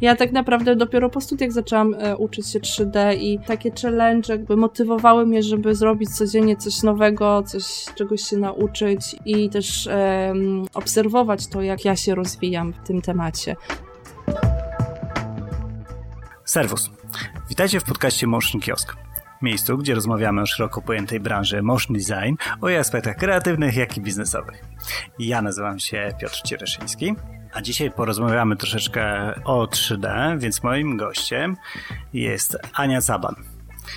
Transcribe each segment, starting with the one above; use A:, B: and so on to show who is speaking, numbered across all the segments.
A: Ja tak naprawdę dopiero po studiach zaczęłam e, uczyć się 3D i takie challenge jakby motywowały mnie, żeby zrobić codziennie coś nowego, coś czegoś się nauczyć i też e, obserwować to, jak ja się rozwijam w tym temacie.
B: Serwus. Witajcie w podcaście Motion Kiosk. Miejscu, gdzie rozmawiamy o szeroko pojętej branży motion design, o jej aspektach kreatywnych, jak i biznesowych. Ja nazywam się Piotr Ciereszyński, a dzisiaj porozmawiamy troszeczkę o 3D, więc moim gościem jest Ania Zaban.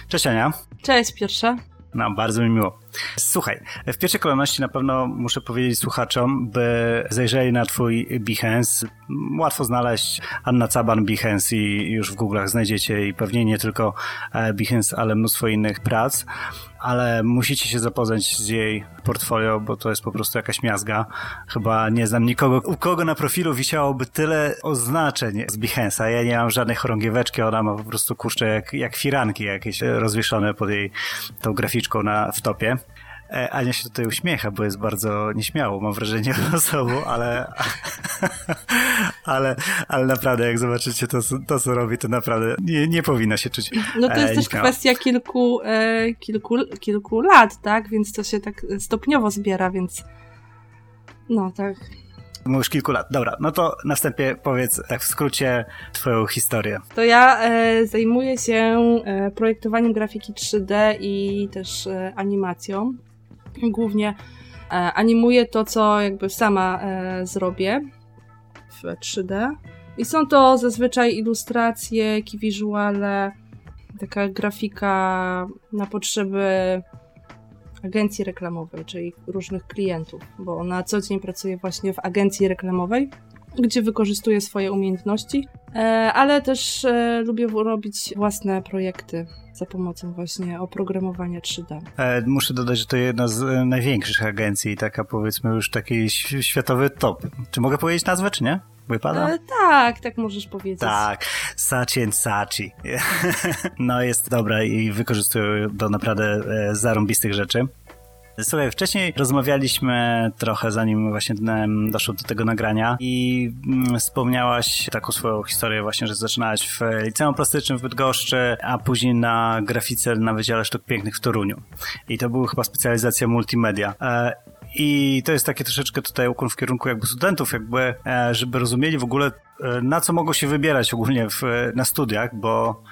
B: Cześć Ania.
A: Cześć Piotrze.
B: No, bardzo mi miło. Słuchaj, w pierwszej kolejności na pewno muszę powiedzieć słuchaczom, by zajrzeli na twój Behance. Łatwo znaleźć Anna Caban Behance i już w Google'ach znajdziecie i pewnie nie tylko e, Behance, ale mnóstwo innych prac, ale musicie się zapoznać z jej portfolio, bo to jest po prostu jakaś miazga. Chyba nie znam nikogo, u kogo na profilu wisiałoby tyle oznaczeń z Behance'a. Ja nie mam żadnej chorągieweczki, ona ma po prostu kurczę jak, jak firanki jakieś rozwieszone pod jej tą graficzką na, w topie. E, Ania się tutaj uśmiecha, bo jest bardzo nieśmiało, mam wrażenie o sobą, ale, ale, ale naprawdę, jak zobaczycie to, to co robi, to naprawdę nie, nie powinno się czuć.
A: No to jest e, też kwestia kilku, e, kilku, kilku lat, tak? Więc to się tak stopniowo zbiera, więc no tak.
B: Mówisz kilku lat. Dobra, no to następnie powiedz tak w skrócie twoją historię.
A: To ja e, zajmuję się e, projektowaniem grafiki 3D i też e, animacją głównie e, animuję to, co jakby sama e, zrobię w 3D. I są to zazwyczaj ilustracje, wizuale, taka grafika na potrzeby agencji reklamowej, czyli różnych klientów, bo na co dzień pracuję właśnie w agencji reklamowej, gdzie wykorzystuję swoje umiejętności, e, ale też lubię robić własne projekty za pomocą właśnie oprogramowania 3D.
B: E, muszę dodać, że to jedna z e, największych agencji, taka powiedzmy już taki światowy top. Czy mogę powiedzieć nazwę, czy nie? Wypada? E,
A: tak, tak możesz powiedzieć.
B: Tak, Sachi and Sachi. no jest dobra i wykorzystują do naprawdę e, zarąbistych rzeczy. Słuchaj, wcześniej rozmawialiśmy trochę, zanim właśnie doszło do tego nagrania i mm, wspomniałaś taką swoją historię właśnie, że zaczynałaś w liceum plastycznym w Bydgoszczy, a później na grafice na Wydziale Sztuk Pięknych w Toruniu. I to była chyba specjalizacja multimedia. E, I to jest takie troszeczkę tutaj ukłon w kierunku jakby studentów, jakby, e, żeby rozumieli w ogóle, e, na co mogą się wybierać ogólnie w, na studiach, bo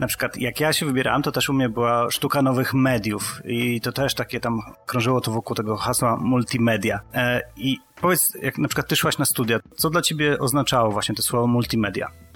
B: na przykład jak ja się wybierałem, to też u mnie była sztuka nowych mediów i to też takie tam krążyło to wokół tego hasła multimedia. E, I powiedz, jak na przykład ty szłaś na studia, co dla ciebie oznaczało właśnie to słowo multimedia?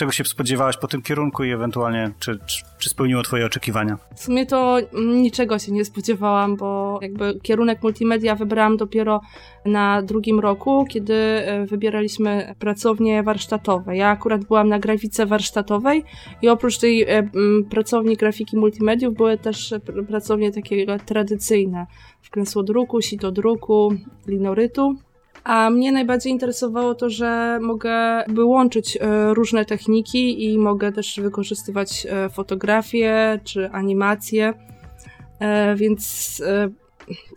B: Czego się spodziewałaś po tym kierunku i ewentualnie czy, czy, czy, spełniło twoje oczekiwania?
A: W sumie to niczego się nie spodziewałam, bo jakby kierunek multimedia wybrałam dopiero na drugim roku, kiedy e, wybieraliśmy pracownie warsztatowe. Ja akurat byłam na grafice warsztatowej i oprócz tej e, pracowni grafiki multimediów były też pracownie takie tradycyjne. Wklęsło druku, sito druku, linorytu. A mnie najbardziej interesowało to, że mogę wyłączyć e, różne techniki i mogę też wykorzystywać e, fotografię czy animację, e, więc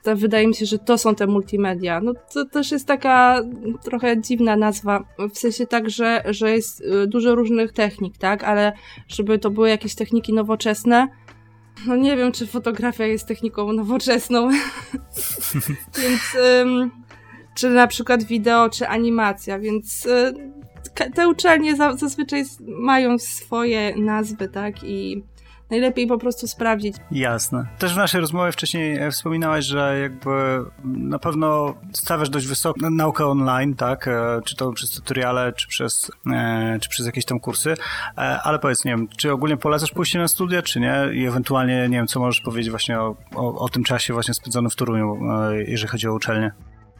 A: to wydaje mi się, że to są te multimedia. No to też jest taka trochę dziwna nazwa, w sensie tak, że, że jest dużo różnych technik, tak, ale żeby to były jakieś techniki nowoczesne, no nie wiem, czy fotografia jest techniką nowoczesną, więc czy na przykład wideo, czy animacja, więc y, te uczelnie zazwyczaj mają swoje nazwy, tak? I najlepiej po prostu sprawdzić.
B: Jasne. Też w naszej rozmowie wcześniej e, wspominałaś, że jakby na pewno stawiasz dość wysoko naukę online, tak? E, czy to przez tutoriale, czy przez, e, czy przez jakieś tam kursy, ale powiedz, nie wiem, czy ogólnie polecasz pójście na studia, czy nie? I ewentualnie, nie wiem, co możesz powiedzieć właśnie o, o, o tym czasie właśnie spędzonym w Toruniu, jeżeli chodzi o uczelnię?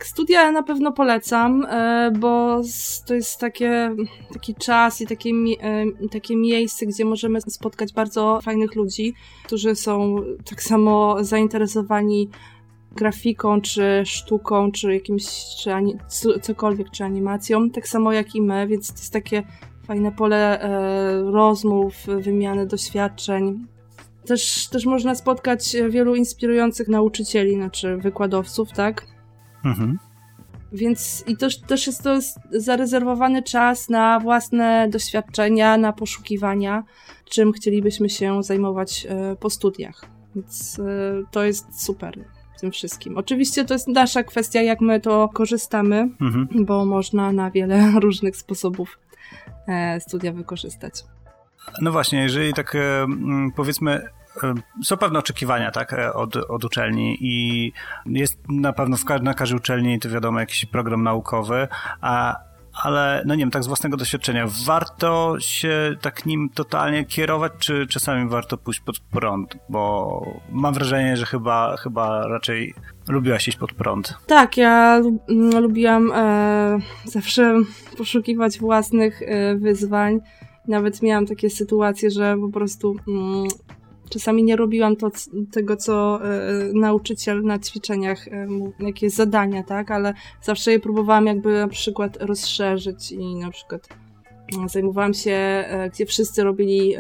A: Studia na pewno polecam, e, bo to jest takie, taki czas i takie, e, takie miejsce, gdzie możemy spotkać bardzo fajnych ludzi, którzy są tak samo zainteresowani grafiką, czy sztuką, czy jakimś, czy ani, cokolwiek, czy animacją, tak samo jak i my, więc to jest takie fajne pole e, rozmów, wymiany doświadczeń. Też, też można spotkać wielu inspirujących nauczycieli, znaczy wykładowców, tak? Mhm. Więc i to też jest to zarezerwowany czas na własne doświadczenia, na poszukiwania, czym chcielibyśmy się zajmować e, po studiach. Więc e, to jest super w tym wszystkim. Oczywiście to jest nasza kwestia, jak my to korzystamy, mhm. bo można na wiele różnych sposobów e, studia wykorzystać.
B: No właśnie, jeżeli tak powiedzmy są pewne oczekiwania tak, e, od, od uczelni i jest na pewno w, na każdej uczelni, to wiadomo, jakiś program naukowy, a ale no nie wiem, tak z własnego doświadczenia, warto się tak nim totalnie kierować, czy czasami warto pójść pod prąd? Bo mam wrażenie, że chyba, chyba raczej lubiłaś iść pod prąd.
A: Tak, ja lubiłam e, zawsze poszukiwać własnych e, wyzwań. Nawet miałam takie sytuacje, że po prostu mm, Czasami nie robiłam to, tego, co y, nauczyciel na ćwiczeniach, y, jakie zadania, tak, ale zawsze je próbowałam jakby na przykład rozszerzyć i na przykład y, zajmowałam się, gdzie wszyscy robili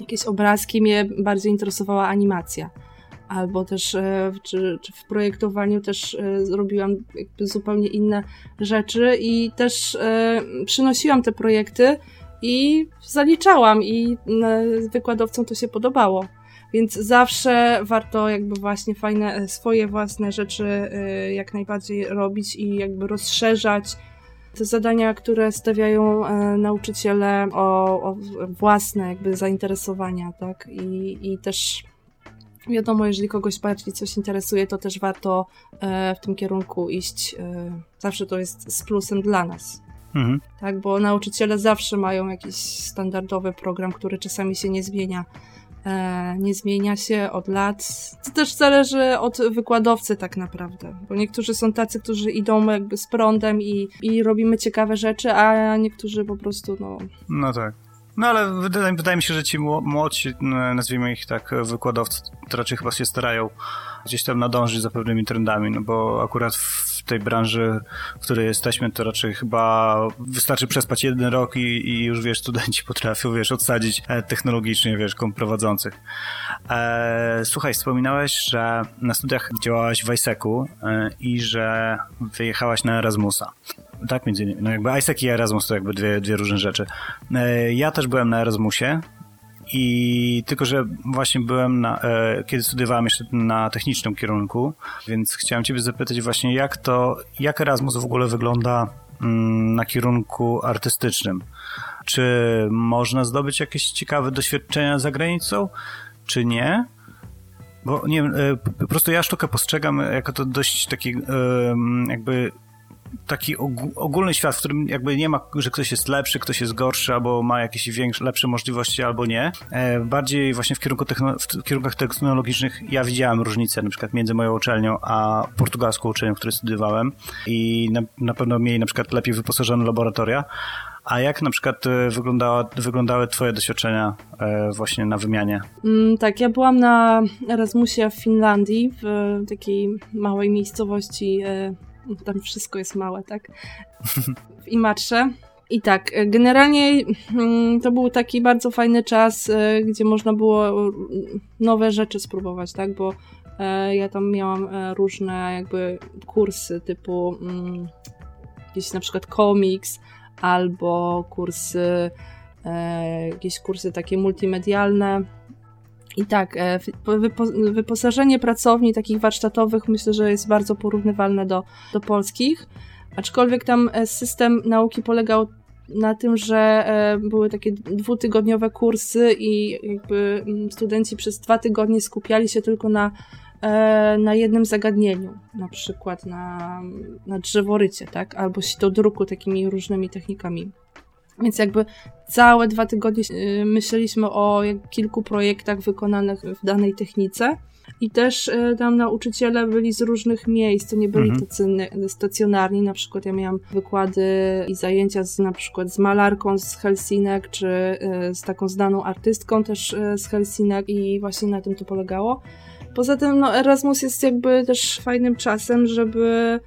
A: jakieś obrazki, mnie bardziej interesowała animacja. Albo też czy, czy w projektowaniu też zrobiłam zupełnie inne rzeczy i też przynosiłam te projekty i zaliczałam i e, wykładowcom to się podobało. Więc zawsze warto jakby właśnie fajne e, swoje własne rzeczy e, jak najbardziej robić i jakby rozszerzać te zadania, które stawiają nauczyciele o, o własne jakby zainteresowania, tak? I, I też wiadomo, jeżeli kogoś bardziej coś interesuje, to też warto w tym kierunku iść. Zawsze to jest z plusem dla nas. Mhm. Tak, bo nauczyciele zawsze mają jakiś standardowy program, który czasami się nie zmienia. E, nie zmienia się od lat. To też zależy od wykładowcy tak naprawdę, bo niektórzy są tacy, którzy idą jakby z prądem i, i robimy ciekawe rzeczy, a niektórzy po prostu no...
B: No tak. No ale wydaje, wydaje mi się, że ci młodsi, nazwijmy ich tak, wykładowcy, to raczej chyba się starają gdzieś tam nadążyć za pewnymi trendami, no bo akurat w tej branży, w której jesteśmy, to raczej chyba wystarczy przespać jeden rok i, i już, wiesz, studenci potrafią, wiesz, odsadzić e, technologicznie, wiesz, prowadzących. E, słuchaj, wspominałeś, że na studiach działałaś w ISEC-u e, i że wyjechałaś na Erasmusa. Tak, między innymi. No jakby ISEC i Erasmus to jakby dwie, dwie różne rzeczy. Ja też byłem na Erasmusie i tylko, że właśnie byłem na, e, kiedy studiowałem jeszcze na technicznym kierunku, więc chciałem Ciebie zapytać właśnie, jak to, jak Erasmus w ogóle wygląda mm, na kierunku artystycznym? Czy można zdobyć jakieś ciekawe doświadczenia za granicą, czy nie? Bo nie wiem, e, po prostu ja sztukę postrzegam jako to dość taki jakby taki ogólny świat, w którym jakby nie ma, że ktoś jest lepszy, ktoś jest gorszy, albo ma jakieś większe, lepsze możliwości, albo nie. E, bardziej właśnie w, kierunku w kierunkach technologicznych ja widziałem różnicę na przykład między moją uczelnią a portugalską uczelnią, w której studiowałem i na, na pewno mieli na przykład lepiej wyposażone laboratoria, a jak na przykład e, wyglądała, wyglądały Twoje doświadczenia e, właśnie na wymianie?
A: Mm, tak, ja byłam na Erasmusie w Finlandii, w takiej małej miejscowości tam wszystko jest małe, tak? W Imatrze. I tak, generalnie mm, to był taki bardzo fajny czas, e, gdzie można było nowe rzeczy spróbować, tak? Bo e, ja tam miałam e, różne jakby kursy typu mm, jakieś na przykład komiks albo kursy, jakieś kursy takie multimedialne i tak, e, wyposażenie pracowni takich warsztatowych myślę, że jest bardzo porównywalne do, do polskich, aczkolwiek tam e, system nauki polegał na tym, że e, były takie dwutygodniowe kursy i jakby mm, studenci przez dwa tygodnie skupiali się tylko na, na jednym zagadnieniu, na przykład na, na drzeworycie, tak? Albo do druku takimi różnymi technikami. Więc jakby całe dwa tygodnie y, myśleliśmy o kilku projektach wykonanych w danej technice. I też y, tam nauczyciele byli z różnych miejsc, to nie byli mhm. tacy stacjonarni. Na przykład ja miałam wykłady i zajęcia z, na przykład z malarką z Helsinek, czy y, z taką znaną artystką też z Helsinek i właśnie na tym to polegało. Poza tym no, Erasmus jest jakby też fajnym czasem, żeby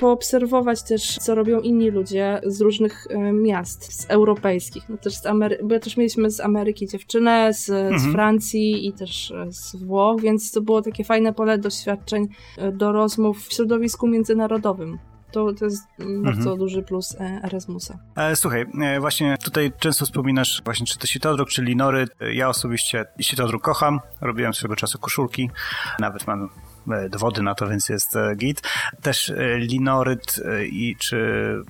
A: poobserwować też, co robią inni ludzie z różnych e, miast, z europejskich. No też z Amery bo też mieliśmy z Ameryki dziewczynę, z, mhm. z Francji i też e, z Włoch, więc to było takie fajne pole doświadczeń e, do rozmów w środowisku międzynarodowym. to, to jest bardzo mhm. duży plus Erasmusa.
B: Słuchaj, właśnie tutaj często wspominasz właśnie czy to sitodruk, czy linory. Ja osobiście sitodruk kocham, robiłem swego czasu koszulki, nawet mam dowody na to, więc jest git. Też linoryt i czy,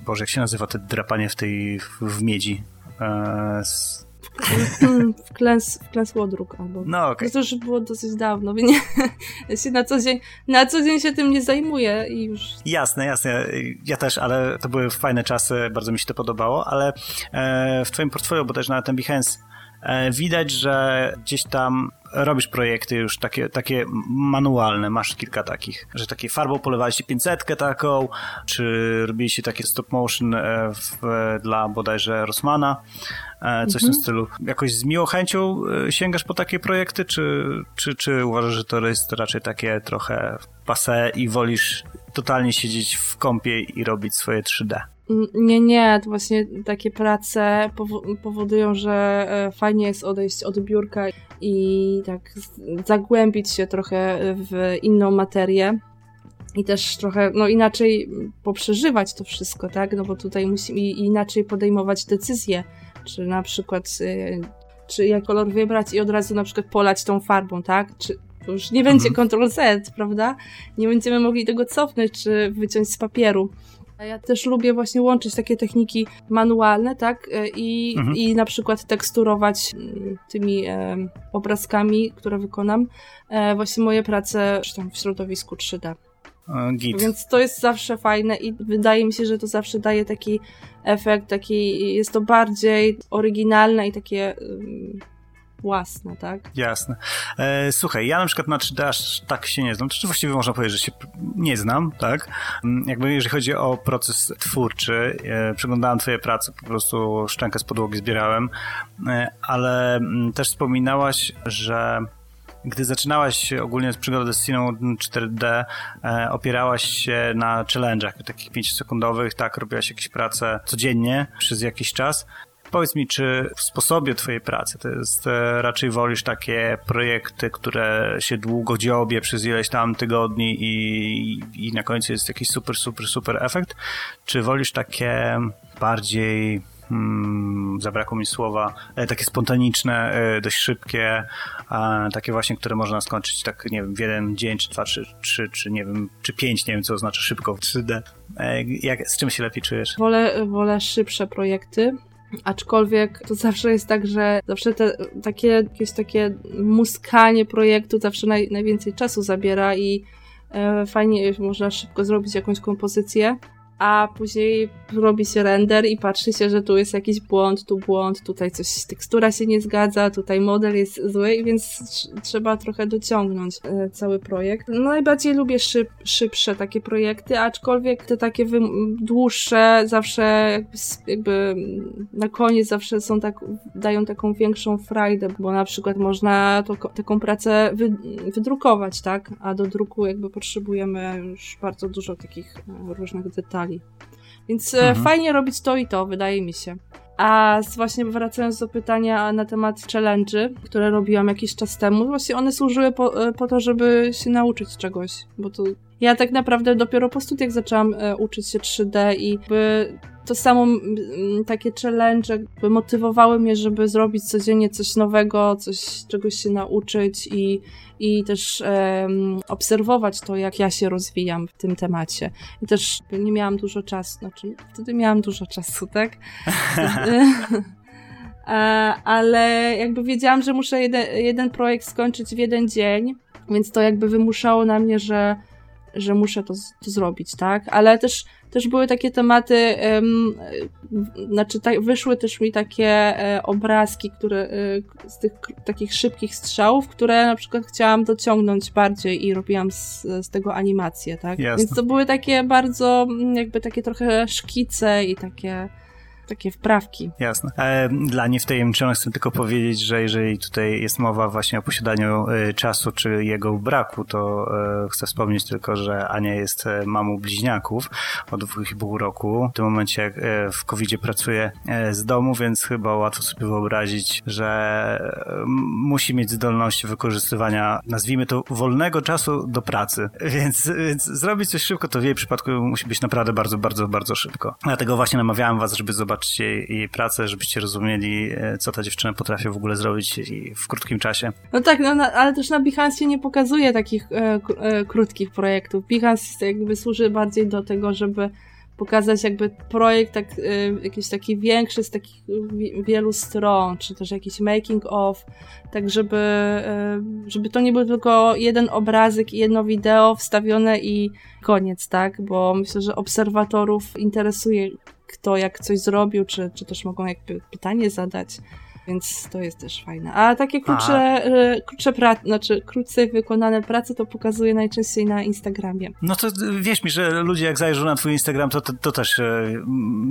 B: Boże, jak się nazywa to drapanie w tej, w miedzi?
A: Z w klęs, w klęs łodruk albo.
B: No okej. Okay.
A: To już było dosyć dawno, więc ja się na co dzień, na co dzień się tym nie zajmuję i już.
B: Jasne, jasne. Ja też, ale to były fajne czasy, bardzo mi się to podobało, ale e, w twoim portfolio, bo też na ten Behance e, widać, że gdzieś tam robisz projekty już takie, takie manualne, masz kilka takich, że takie farbą polewaliście 500 taką, czy robiliście takie stop motion e, w, dla bodajże Rosmana, e, coś mhm. w tym mhm. stylu. Jakoś z miłą chęcią e, sięgasz po takie projekty, czy, czy, czy uważasz, że to jest raczej takie trochę pase i wolisz totalnie siedzieć w kąpie i robić swoje 3D?
A: Nie, nie, to właśnie takie prace powodują, że fajnie jest odejść od biurka i tak zagłębić się trochę w inną materię i też trochę, no inaczej poprzeżywać to wszystko, tak? No bo tutaj musimy inaczej podejmować decyzje, czy na przykład, y, czy jak kolor wybrać i od razu na przykład polać tą farbą, tak? Czy to już nie będzie mhm. Ctrl-Z, prawda? Nie będziemy mogli tego cofnąć, czy wyciąć z papieru. Ja też lubię właśnie łączyć takie techniki manualne, tak? E, I, mhm. i na przykład teksturować mm, tymi e, obrazkami, które wykonam, e, właśnie moje prace tam w środowisku 3D.
B: Git.
A: Więc to jest zawsze fajne i wydaje mi się, że to zawsze daje taki efekt, taki jest to bardziej oryginalne i takie własne, tak?
B: Jasne. E, słuchaj, ja na przykład na 3D aż tak się nie znam. To właściwie można powiedzieć, że się nie znam, tak? Mm, jakby jeżeli chodzi o proces twórczy, e, przeglądałem twoje prace, po prostu szczękę z podłogi zbierałem, e, ale m, mm, też wspominałaś, że gdy zaczynałaś ogólnie przygodę z Ciną 4D, e, opierałaś się na challenge'ach takich 5-sekundowych, tak, robiłaś jakieś prace codziennie przez jakiś czas. Powiedz mi, czy w sposobie twojej pracy to jest e, raczej wolisz takie projekty, które się długo dziobie przez ileś tam tygodni i, i na końcu jest jakiś super, super, super efekt? Czy wolisz takie bardziej hmm, zabrakło mi słowa, e, takie spontaniczne, e, dość szybkie, takie właśnie, które można skończyć tak, nie wiem, w jeden dzień, czy dwa, czy, czy, czy nie wiem, czy pięć, nie wiem, co oznacza szybko w 3D. Jak, z czym się lepiej czujesz?
A: Wolę, wolę szybsze projekty, Aczkolwiek to zawsze jest tak, że zawsze te takie, jakieś takie muskanie projektu zawsze naj, najwięcej czasu zabiera i e, fajnie można szybko zrobić jakąś kompozycję a później robi się render i patrzy się, że tu jest jakiś błąd, tu błąd, tutaj coś, tekstura się nie zgadza, tutaj model jest zły, więc trzeba trochę dociągnąć e, cały projekt. Najbardziej lubię szyb, szybsze takie projekty, aczkolwiek te takie dłuższe zawsze jakby, jakby na koniec zawsze są tak, dają taką większą frajdę, bo na przykład można to, taką pracę wy, wydrukować, tak? A do druku jakby potrzebujemy już bardzo dużo takich e, różnych detali. Więc e, mhm. fajnie robić to i to, wydaje mi się. A właśnie wracając do pytania na temat challenge'y, które robiłam jakiś czas temu, właśnie one służyły po, e, po to, żeby się nauczyć czegoś, bo to ja tak naprawdę dopiero po studiach zaczęłam e, uczyć się 3D i by to samo takie challenge by motywowały mnie, żeby zrobić codziennie coś nowego, coś czegoś się nauczyć i, i też um, obserwować to, jak ja się rozwijam w tym temacie. I też nie miałam dużo czasu, znaczy wtedy miałam dużo czasu, tak? Ale jakby wiedziałam, że muszę jeden, jeden projekt skończyć w jeden dzień, więc to jakby wymuszało na mnie, że że muszę to, to zrobić, tak? Ale też, też były takie tematy, um, znaczy ta, wyszły też mi takie e, obrazki, które e, z tych takich szybkich strzałów, które na przykład chciałam dociągnąć bardziej i robiłam z, z tego animację, tak?
B: Jasne.
A: Więc to były takie bardzo, jakby takie trochę szkice i takie takie wprawki.
B: Jasne. E, dla niewtajemniczonych chcę tylko powiedzieć, że jeżeli tutaj jest mowa właśnie o posiadaniu e, czasu czy jego braku, to e, chcę wspomnieć tylko, że Ania jest mamą bliźniaków od dwóch i pół roku. W tym momencie w covid pracuje z domu, więc chyba łatwo sobie wyobrazić, że musi mieć zdolność wykorzystywania, nazwijmy to, wolnego czasu do pracy. Więc, więc zrobić coś szybko, to w jej przypadku musi być naprawdę bardzo, bardzo, bardzo szybko. Dlatego właśnie namawiałem was, żeby zobaczyć jej, jej pracę, żebyście rozumieli, e, co ta dziewczyna potrafi w ogóle zrobić w krótkim czasie.
A: No tak, no, ale też na Behance nie pokazuje takich e, e, krótkich projektów. Behance jakby służy bardziej do tego, żeby pokazać jakby projekt tak, y, jakiś taki większy, z takich wielu stron, czy też jakiś making of, tak żeby, y, żeby to nie był tylko jeden obrazek i jedno wideo wstawione i koniec, tak? Bo myślę, że obserwatorów interesuje kto jak coś zrobił, czy, czy też mogą jakby pytanie zadać więc to jest też fajne. A takie krótsze, e, krótsze prace, znaczy krócej wykonane prace to pokazuję najczęściej na Instagramie.
B: No to wierz mi, że ludzie jak zajrzą na twój Instagram, to, to, to też e,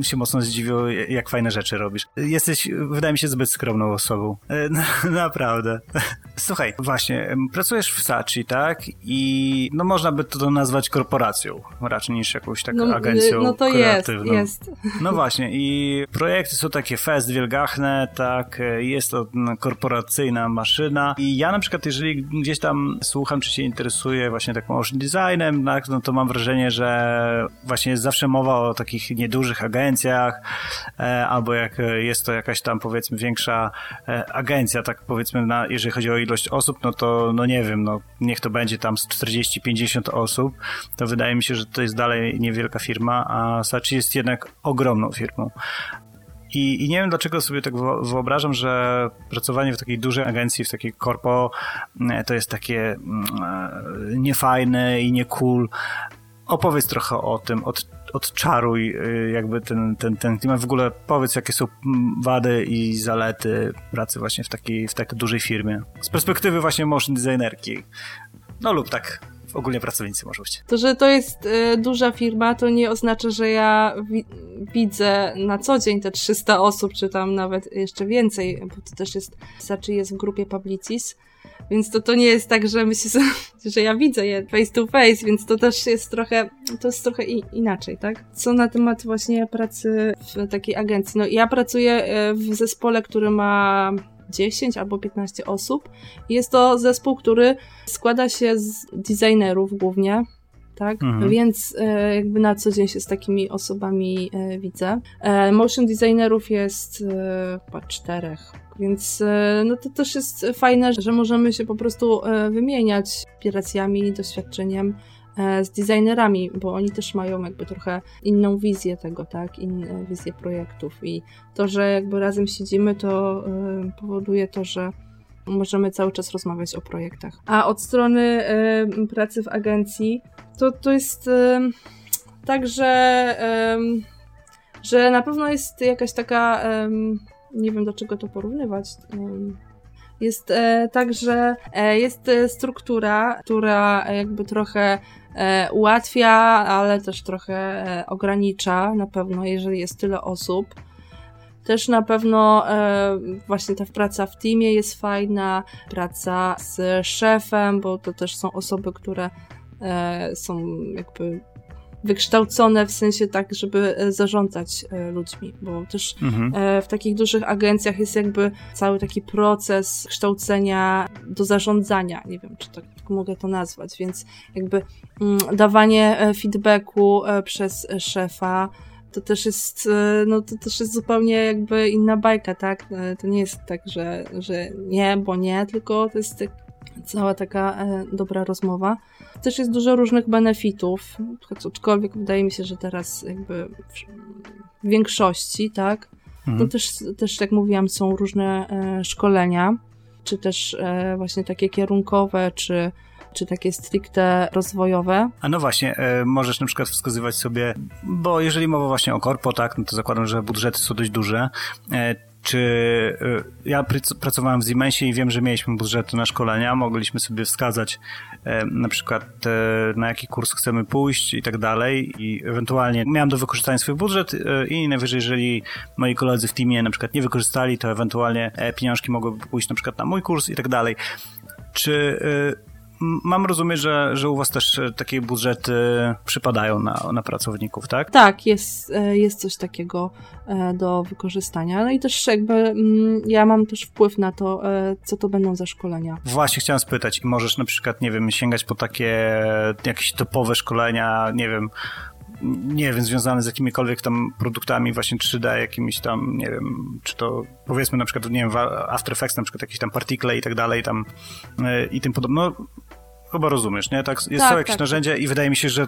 B: się mocno zdziwią, jak fajne rzeczy robisz. Jesteś, wydaje mi się, zbyt skromną osobą. E, naprawdę. Słuchaj, właśnie, pracujesz w Sachi, tak? I no można by to nazwać korporacją, raczej niż jakąś taką no, agencją
A: No to
B: kreatywną.
A: jest, jest.
B: No właśnie, i projekty są takie fest wielgachne, tak? Jest to korporacyjna maszyna i ja na przykład, jeżeli gdzieś tam słucham, czy się interesuję właśnie takim motion designem, tak, no to mam wrażenie, że właśnie jest zawsze mowa o takich niedużych agencjach, e, albo jak jest to jakaś tam powiedzmy większa e, agencja, tak powiedzmy, na, jeżeli chodzi o ilość osób, no to no nie wiem, no niech to będzie tam 40-50 osób, to wydaje mi się, że to jest dalej niewielka firma, a Sachi jest jednak ogromną firmą. I, I, nie wiem, dlaczego sobie tak wyobrażam, że pracowanie w takiej dużej agencji, w takiej korpo, e, to jest takie mm, niefajne i nie cool. Opowiedz trochę o tym, od, odczaruj e, jakby ten, ten, ten klimat. W ogóle powiedz, jakie są mm, wady i zalety pracy właśnie w takiej, w tak dużej firmie. Z perspektywy właśnie motion designerki. No lub tak ogólnie pracownicy może być.
A: To, że to jest y, duża firma, to nie oznacza, że ja wi widzę na co dzień te 300 osób, czy tam nawet jeszcze więcej, bo to też jest, znaczy jest w grupie Publicis, więc to, to nie jest tak, że myślę, że ja widzę je face to face, więc to też jest trochę, to jest trochę i, inaczej, tak? Co na temat właśnie pracy w takiej agencji? No ja pracuję y, w zespole, który ma 10 albo 15 osób. Jest to zespół, który składa się z designerów głównie, tak? Mhm. Więc e, jakby na co dzień się z takimi osobami e, widzę. E, motion designerów jest e, chyba czterech. Więc e, no to też jest fajne, że możemy się po prostu e, wymieniać inspiracjami, doświadczeniem z designerami, bo oni też mają jakby trochę inną wizję tego, tak, inną wizję projektów. I to, że jakby razem siedzimy, to e, powoduje to, że możemy cały czas rozmawiać o projektach. A od strony e, pracy w agencji, to, to jest tak, że, że na pewno jest jakaś taka, nie wiem do czego to porównywać, jest e, tak, że e, jest struktura, która jakby trochę e, ułatwia, ale też trochę e, ogranicza na pewno, jeżeli jest tyle osób. Też na pewno e, właśnie ta praca w teamie jest fajna, praca z szefem, bo to też są osoby, które e, są jakby wykształcone w sensie tak, żeby e, zarządzać e, ludźmi, bo też mhm. E, w takich dużych agencjach jest jakby cały taki proces kształcenia do zarządzania, nie wiem, czy tak, mogę to nazwać, więc jakby mm, dawanie feedbacku przez szefa, to też jest, no to też jest zupełnie jakby inna bajka, tak? To nie jest tak, że, że nie, bo nie, tylko to jest tak, cała taka dobra rozmowa. Też jest dużo różnych benefitów, aczkolwiek wydaje mi się, że teraz jakby w większości, tak, mhm. to też, też jak mówiłam, są różne e, szkolenia, czy też e, właśnie takie kierunkowe, czy czy takie stricte rozwojowe.
B: A no właśnie, e, możesz na przykład wskazywać sobie, bo jeżeli mowa właśnie o korpo, tak, no to zakładam, że budżety są dość duże, e, czy y, ja pracowałem w Siemensie i wiem, że mieliśmy budżety na szkolenia, mogliśmy sobie wskazać e, na przykład e, na jaki kurs chcemy pójść i tak dalej i ewentualnie miałem do wykorzystania swój budżet e, i najwyżej, jeżeli moi koledzy w teamie na przykład nie wykorzystali, to ewentualnie pieniążki mogłyby pójść na przykład na mój kurs i tak dalej. Czy mam rozumieć, że, że u was też e, takie budżety przypadają na, na pracowników, tak?
A: Tak, jest, e, jest coś takiego e, do wykorzystania. No i też jakby mm, ja mam też wpływ na to, co to będą za szkolenia.
B: Właśnie chciałem spytać, możesz na przykład, nie wiem, sięgać po takie jakieś topowe szkolenia, nie wiem, nie wiem, związane z jakimikolwiek tam produktami właśnie 3D, jakimiś tam, nie wiem, czy to powiedzmy na przykład, nie wiem, After Effects, na przykład jakieś tam partikle i tak dalej tam i tym podobne. Chyba rozumiesz, nie? Tak, jest tak, są jakieś tak. narzędzia i wydaje mi się, że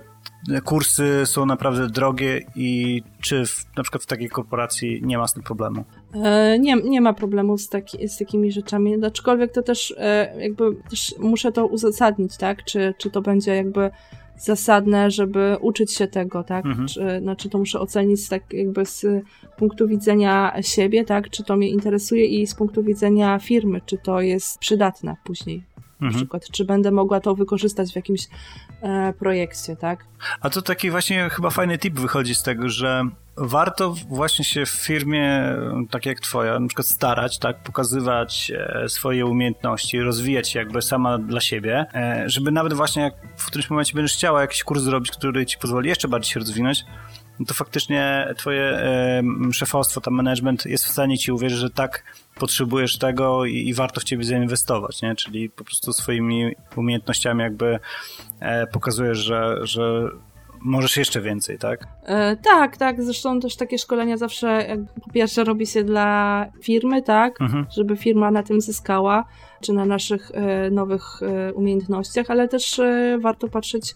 B: kursy są naprawdę drogie i czy w, na przykład w takiej korporacji nie ma z tym problemu?
A: E, nie, nie ma problemu z, taki, z takimi rzeczami, aczkolwiek to też e, jakby też muszę to uzasadnić, tak? Czy, czy to będzie jakby zasadne, żeby uczyć się tego, tak? Mhm. Czy, znaczy to muszę ocenić tak jakby z punktu widzenia siebie, tak? Czy to mnie interesuje i z punktu widzenia firmy, czy to jest przydatne później na mhm. przykład, czy będę mogła to wykorzystać w jakimś e, projekcie, tak?
B: A to taki właśnie chyba fajny tip wychodzi z tego, że warto właśnie się w firmie, tak jak twoja, na przykład starać, tak, pokazywać e, swoje umiejętności, rozwijać się jakby sama dla siebie, e, żeby nawet właśnie jak w którymś momencie będziesz chciała jakiś kurs zrobić, który ci pozwoli jeszcze bardziej się rozwinąć, no to faktycznie twoje e, szefostwo, tam management jest w stanie ci uwierzyć, że tak potrzebujesz tego i, i, warto w ciebie zainwestować, nie? Czyli po prostu swoimi umiejętnościami jakby e, pokazujesz, że, że możesz jeszcze więcej, tak?
A: E, tak, tak. Zresztą też takie szkolenia zawsze po pierwsze robi się dla firmy, tak? Mhm. Żeby firma na tym zyskała, czy na naszych e, nowych e, umiejętnościach, ale też e, warto patrzeć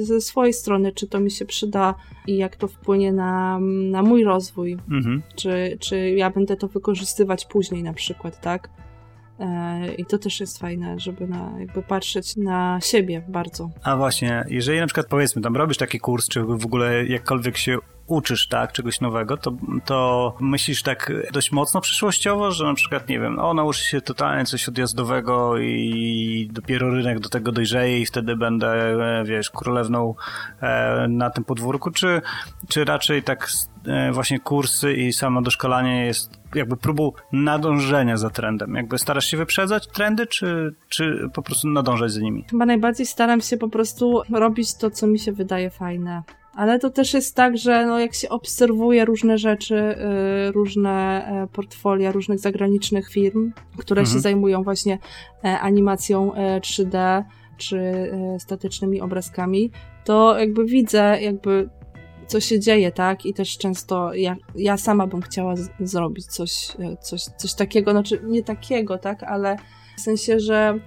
A: ze swojej strony, czy to mi się przyda i jak to wpłynie na, na mój rozwój. Mhm. Czy, czy ja będę to wykorzystywać później na przykład, tak? I to też jest fajne, żeby na, jakby patrzeć na siebie bardzo.
B: A właśnie, jeżeli na przykład powiedzmy, tam robisz taki kurs, czy w ogóle jakkolwiek się uczysz, tak, czegoś nowego, to, to myślisz tak dość mocno przyszłościowo, że na przykład, nie wiem, o, nauczy się totalnie coś odjazdowego i dopiero rynek do tego dojrzeje i wtedy będę, e, wiesz, królewną e, na tym podwórku, czy, czy raczej tak e, właśnie kursy i samo doszkolanie jest jakby próbą nadążenia za trendem? Jakby starasz się wyprzedzać trendy, czy, czy po prostu nadążać za nimi?
A: Chyba najbardziej staram się po prostu robić to, co mi się wydaje fajne. Ale to też jest tak, że no jak się obserwuje różne rzeczy, yy, różne e, portfolia różnych zagranicznych firm, które mhm. się zajmują właśnie e, animacją e, 3D czy e, statycznymi obrazkami, to jakby widzę jakby co się dzieje, tak? I też często ja, ja sama bym chciała z- zrobić coś, coś, coś takiego, znaczy nie takiego, tak? Ale w sensie, że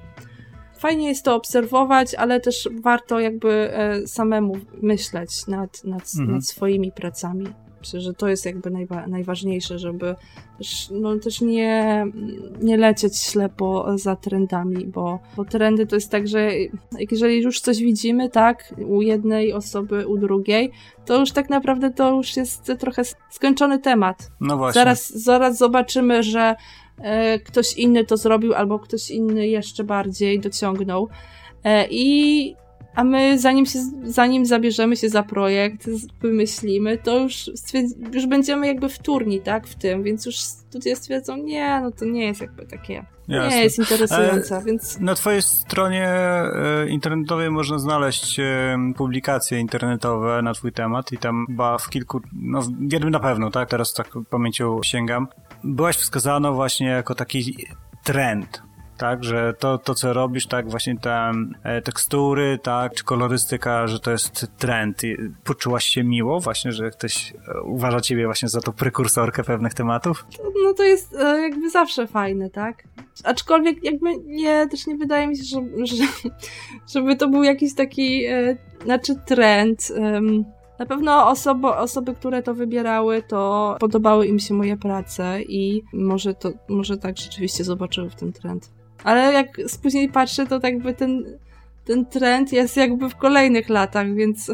A: fajnie jest to obserwować, ale też warto jakby e, samemu myśleć nad, nad, mhm. nad swoimi pracami. Myślę, że to jest jakby najwa najważniejsze, żeby też, no, też nie, nie lecieć ślepo za trendami, bo, bo trendy to jest tak, że jeżeli już coś widzimy, tak, u jednej osoby, u drugiej, to już tak naprawdę to już jest trochę skończony temat.
B: No właśnie.
A: Zaraz, zaraz zobaczymy, że ktoś inny to zrobił, albo ktoś inny jeszcze bardziej dociągnął. E, I a my zanim, się, zanim zabierzemy się za projekt, wymyślimy, to już, już będziemy jakby wtórni, tak, w tym, więc już studia stwierdzą, nie, no to nie jest jakby takie, Jasne. nie jest interesujące, e, więc...
B: Na twojej stronie e, internetowej można znaleźć e, publikacje internetowe na twój temat i tam chyba w kilku, no w jednym na pewno, tak, teraz tak pamięcią sięgam, byłaś wskazana właśnie jako taki trend tak, że to, to co robisz, tak, właśnie te tekstury, tak, czy kolorystyka, że to jest trend. Poczułaś się miło właśnie, że ktoś uważa ciebie właśnie za tą prekursorkę pewnych tematów?
A: No to jest jakby zawsze fajne, tak? Aczkolwiek jakby nie, też nie wydaje mi się, że, że żeby to był jakiś taki, e, znaczy trend. Na pewno osoby, osoby, które to wybierały, to podobały im się moje prace i może to, może tak rzeczywiście zobaczyły w tym trend. Ale jak później patrzę, to tak jakby ten, ten trend jest jakby w kolejnych latach, więc...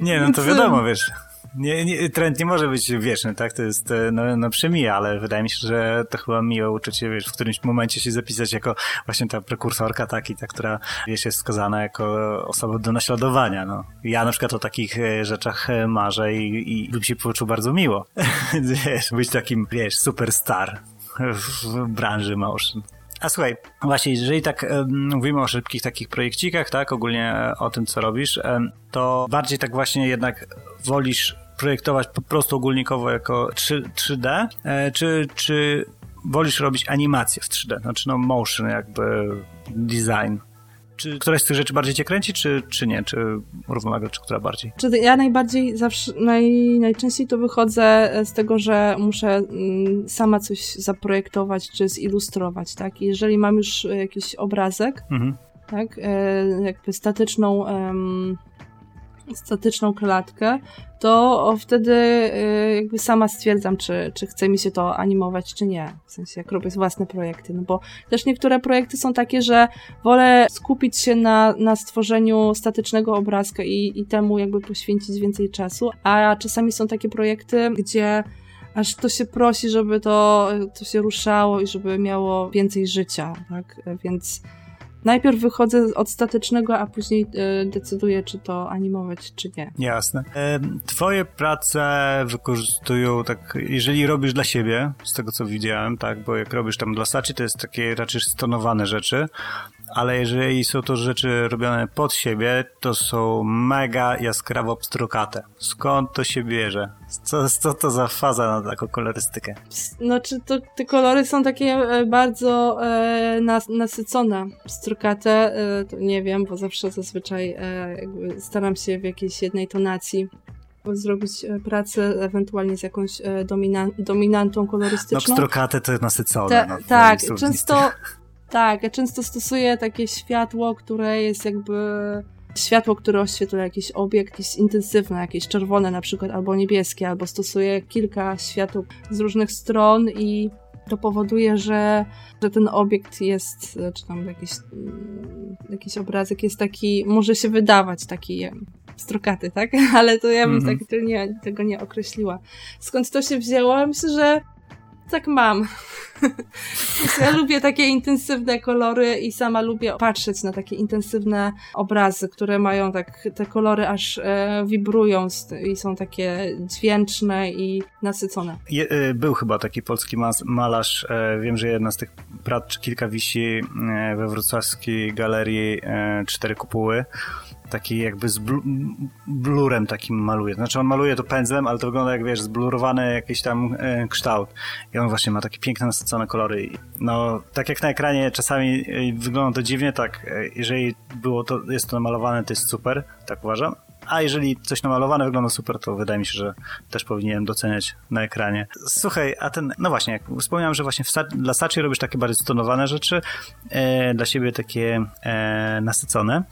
B: Nie, no to wiadomo, wiesz. Nie, nie, trend nie może być wieczny, tak? To jest, e, no, no przemija, ale wydaje mi się, że to chyba miłe uczucie, wiesz, w którymś momencie się zapisać jako właśnie ta prekursorka taki, ta, która, wiesz, jest skazana jako osoba do naśladowania, no. Ja na przykład o takich e, rzeczach e, marzę i, i bym się poczuł bardzo miło. wiesz, być takim, wiesz, superstar w branży motion. A słuchaj, właśnie, jeżeli tak um, mówimy o szybkich takich projekcikach, tak, ogólnie o tym, co robisz, um, to bardziej tak właśnie jednak wolisz projektować po prostu ogólnikowo jako 3, 3D, e, czy, czy wolisz robić animację w 3D, znaczy no motion jakby design? Czy któraś z tych rzeczy bardziej cię kręci, czy, czy nie? Czy równolegle, czy która bardziej?
A: Czy ja najbardziej zawsze, naj, najczęściej to wychodzę z tego, że muszę mm, sama coś zaprojektować, czy zilustrować, tak? I jeżeli mam już jakiś obrazek, mhm. tak, e, jakby statyczną statyczną klatkę, to wtedy y, jakby sama stwierdzam, czy, czy chce mi się to animować, czy nie. W sensie, jak robię własne projekty. No bo też niektóre projekty są takie, że wolę skupić się na, na stworzeniu statycznego obrazka i, i temu jakby poświęcić więcej czasu, a czasami są takie projekty, gdzie aż to się prosi, żeby to, to się ruszało i żeby miało więcej życia, tak? Więc najpierw wychodzę od statycznego, a później y, decyduję, czy to animować, czy nie.
B: Jasne. Twoje prace wykorzystują tak, jeżeli robisz dla siebie, z tego co widziałem, tak, bo jak robisz tam dla Sachi, to jest takie raczej stonowane rzeczy, ale jeżeli są to rzeczy robione pod siebie, to są mega jaskrawo pstrokate. Skąd to się bierze? Co, co to za faza na taką kolorystykę?
A: Znaczy, to, te kolory są takie e, bardzo e, nas, nasycone, pstrokate, e, to nie wiem, bo zawsze zazwyczaj e, staram się w jakiejś jednej tonacji zrobić e, pracę ewentualnie z jakąś e, dominan dominantą kolorystyczną. No
B: pstrokate to nasycone. Te,
A: no, tak, często tak, ja często stosuję takie światło, które jest jakby światło, które oświetla jakiś obiekt, jest intensywne, jakieś czerwone na przykład, albo niebieskie, albo stosuję kilka światł z różnych stron i to powoduje, że, że ten obiekt jest, czy tam jakiś, jakiś obrazek jest taki, może się wydawać taki strokaty, tak? Ale to ja bym mm -hmm. tak nie, tego nie określiła. Skąd to się wzięło? Myślę, że tak mam. ja lubię takie intensywne kolory i sama lubię patrzeć na takie intensywne obrazy, które mają tak, te kolory aż e, wibrują i są takie dźwięczne i nasycone.
B: Je, e, był chyba taki polski malarz, e, wiem, że jedna z tych prac, czy kilka wisi e, we wrocławskiej galerii Cztery Kopuły taki jakby z bl blurem takim maluje. Znaczy on maluje to pędzlem, ale to wygląda jak, wiesz, zblurowany jakiś tam e, kształt. I on właśnie ma takie piękne, nasycone kolory. No, tak jak na ekranie czasami e, wygląda to dziwnie, tak, e, jeżeli było to, jest to namalowane, to jest super, tak uważam. A jeżeli coś namalowane wygląda super, to wydaje mi się, że też powinienem doceniać na ekranie. Słuchaj, a ten, no właśnie, jak wspomniałem, że właśnie dla Sachi robisz takie bardziej stonowane rzeczy, e, dla siebie takie e, nasycone.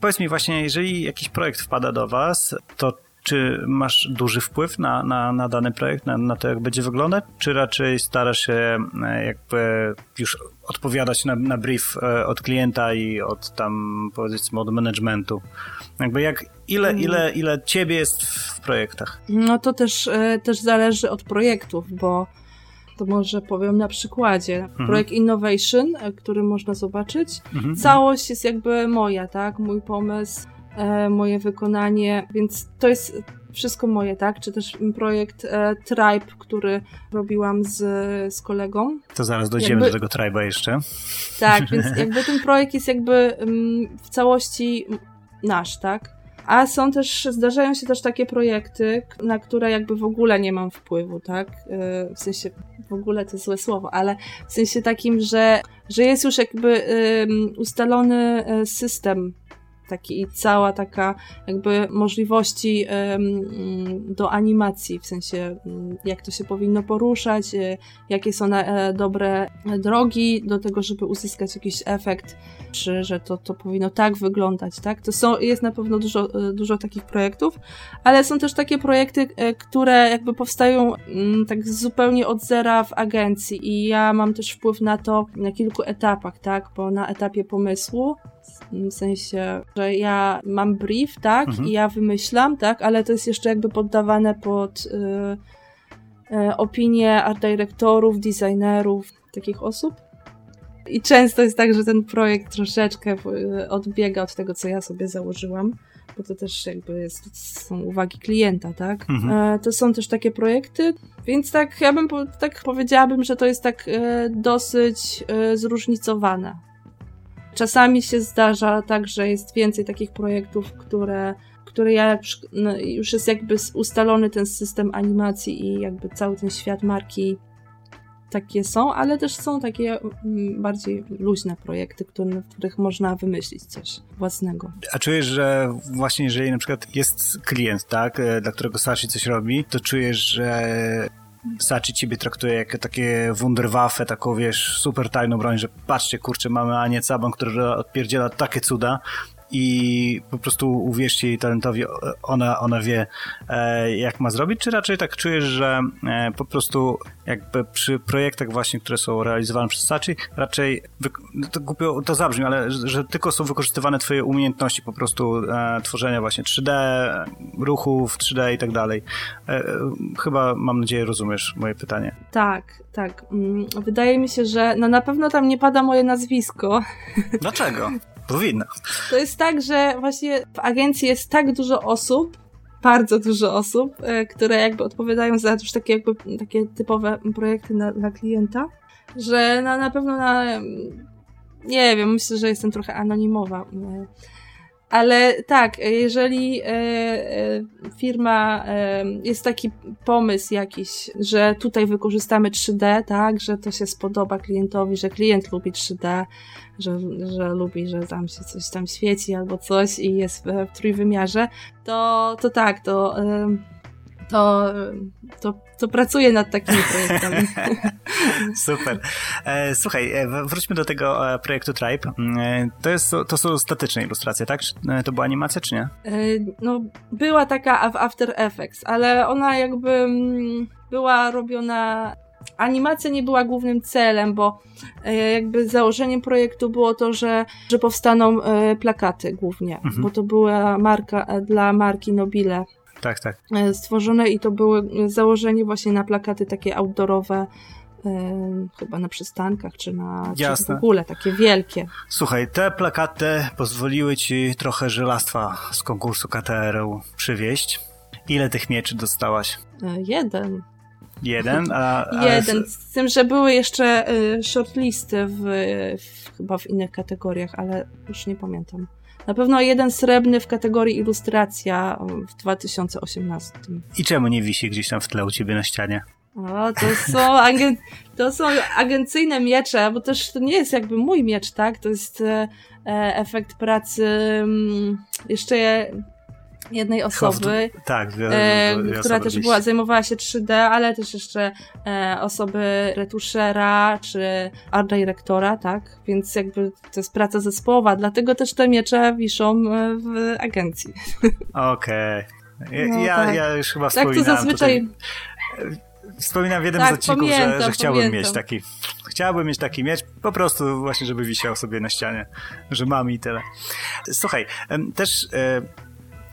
B: Powiedz mi właśnie, jeżeli jakiś projekt wpada do was, to czy masz duży wpływ na, na, na dany projekt, na, na to, jak będzie wyglądać, czy raczej starasz się e, jakby już odpowiadać na, na brief e, od klienta i od tam, powiedzmy, od managementu? Jakby jak, ile, mm. ile, ile ciebie jest w projektach?
A: No to też, e, też zależy od projektów, bo to może powiem na przykładzie. Mhm. Projekt Innovation, który można zobaczyć. Mhm. Całość jest jakby moja, tak? Mój pomysł e, moje wykonanie, więc to jest wszystko moje, tak? Czy też projekt e, Tribe, który robiłam z, z kolegą.
B: To zaraz dojdziemy jakby, do tego Tribe'a jeszcze.
A: Tak, więc jakby ten projekt jest jakby mm, w całości nasz, tak? A są też, zdarzają się też takie projekty, na które jakby w ogóle nie mam wpływu, tak? E, w sensie, w ogóle to złe słowo, ale w sensie takim, że, że jest już jakby ustalony e, system taki cała taka jakby możliwości do animacji, w sensie jak to się powinno poruszać, e, jakie są e, dobre drogi do tego, żeby uzyskać jakiś efekt, czy że to, to powinno tak wyglądać, tak? To są, jest na pewno dużo, e, dużo takich projektów, ale są też takie projekty, które jakby powstają tak zupełnie od zera w agencji i ja mam też wpływ na to na kilku etapach, tak? Bo na etapie pomysłu w sensie, że ja mam brief, tak,
B: Mhm.
A: i ja wymyślam, tak, ale to jest jeszcze jakby poddawane pod y, y, opinie art dyrektorów, designerów, takich osób. I często jest tak, że ten projekt troszeczkę y, odbiega od tego, co ja sobie założyłam, bo to też jakby jest, są uwagi klienta, tak?
B: Mhm.
A: E, To są też takie projekty, więc tak ja bym tak powiedziałabym, że to jest tak e, dosyć e, zróżnicowane. Czasami się zdarza tak, że jest więcej takich projektów, które, które ja no, już jest jakby ustalony ten system animacji i jakby cały ten świat marki takie są, ale też są takie mm, bardziej luźne projekty, które, w których można wymyślić coś własnego.
B: A czujesz, że właśnie jeżeli na przykład jest klient, tak, e, dla którego Sachi coś robi, to czujesz, że Sachi ciebie traktuje jako takie wunderwaffe, taką wiesz, super tajną broń, że patrzcie, kurczę, mamy Anię Caban, która odpierdziela takie cuda i po prostu uwierzcie jej talentowi, ona, ona wie, e, jak ma zrobić, czy raczej tak czujesz, że e, po prostu jakby przy projektach właśnie, które są realizowane przez Sachi, raczej, no to głupio to zabrzmi, ale że, że tylko są wykorzystywane twoje umiejętności po prostu e, tworzenia właśnie 3D, ruchów 3D i tak dalej. Chyba, mam nadzieję, rozumiesz moje pytanie.
A: Tak, tak. Mm, Wydaje mi się, że no na pewno tam nie pada moje nazwisko,
B: Dlaczego? Powinna.
A: To jest tak, że właśnie w agencji jest tak dużo osób, bardzo dużo osób, e, które jakby odpowiadają za już takie jakby takie typowe projekty na, dla klienta, że na, na pewno na nie wiem, myślę, że jestem trochę anonimowa. Ale tak, jeżeli e, e, firma, e, jest taki pomysł jakiś, że tutaj wykorzystamy 3D, tak, że to się spodoba klientowi, że klient lubi 3D, że, że lubi, że tam się coś tam świeci albo coś i jest w, trójwymiarze, to, to tak, to, to, to, to pracuję nad takimi projektami.
B: Super. E, słuchaj, e, wróćmy do tego e, projektu Tribe. To, jest, to są statyczne ilustracje, tak? Czy, to była animacja, czy nie?
A: No, była taka w After Effects, ale ona jakby mm, była robiona. Animacja nie była głównym celem, bo jakby założeniem projektu było to, że, że powstaną plakaty głównie,
B: Mhm.
A: bo to była marka dla marki Nobile
B: Tak, tak.
A: e, stworzone i to były e, założenie właśnie na plakaty takie outdoorowe, e, chyba na przystankach, czy na czy w ogóle takie wielkie.
B: Słuchaj, te plakaty pozwoliły ci trochę żelastwa z konkursu KTR-u przywieźć. Ile tych mieczy dostałaś?
A: E, jeden.
B: Jeden? A, ale
A: Jeden, z tym, że były jeszcze shortlisty w, w, chyba w innych kategoriach, ale już nie pamiętam. Na pewno jeden srebrny w kategorii ilustracja w 2018.
B: I czemu nie wisi gdzieś tam w tle u ciebie na ścianie?
A: O, to są, agen, to są agencyjne miecze, bo też to nie jest jakby mój miecz, tak? To jest e, e, efekt pracy mm, jeszcze je- jednej osoby.
B: Tak,
A: e,
B: wi-
A: która
B: osoby
A: też była, zajmowała się 3D, ale też jeszcze e, osoby retuszera czy art dyrektora, tak? Więc jakby to jest praca zespołowa, dlatego też te miecze wiszą e, w agencji.
B: Okej. Ja,
A: No
B: ja,
A: tak.
B: ja już chyba
A: Tak to
B: wspominałem
A: zazwyczaj...
B: tutaj, wspominałem w jednym
A: Tak,
B: z odcinków, że,
A: pamiętam,
B: że chciałbym
A: pamiętam.
B: mieć taki chciałbym mieć taki miecz, po prostu właśnie, żeby wisiał sobie na ścianie, że mam i tyle. Słuchaj, też e,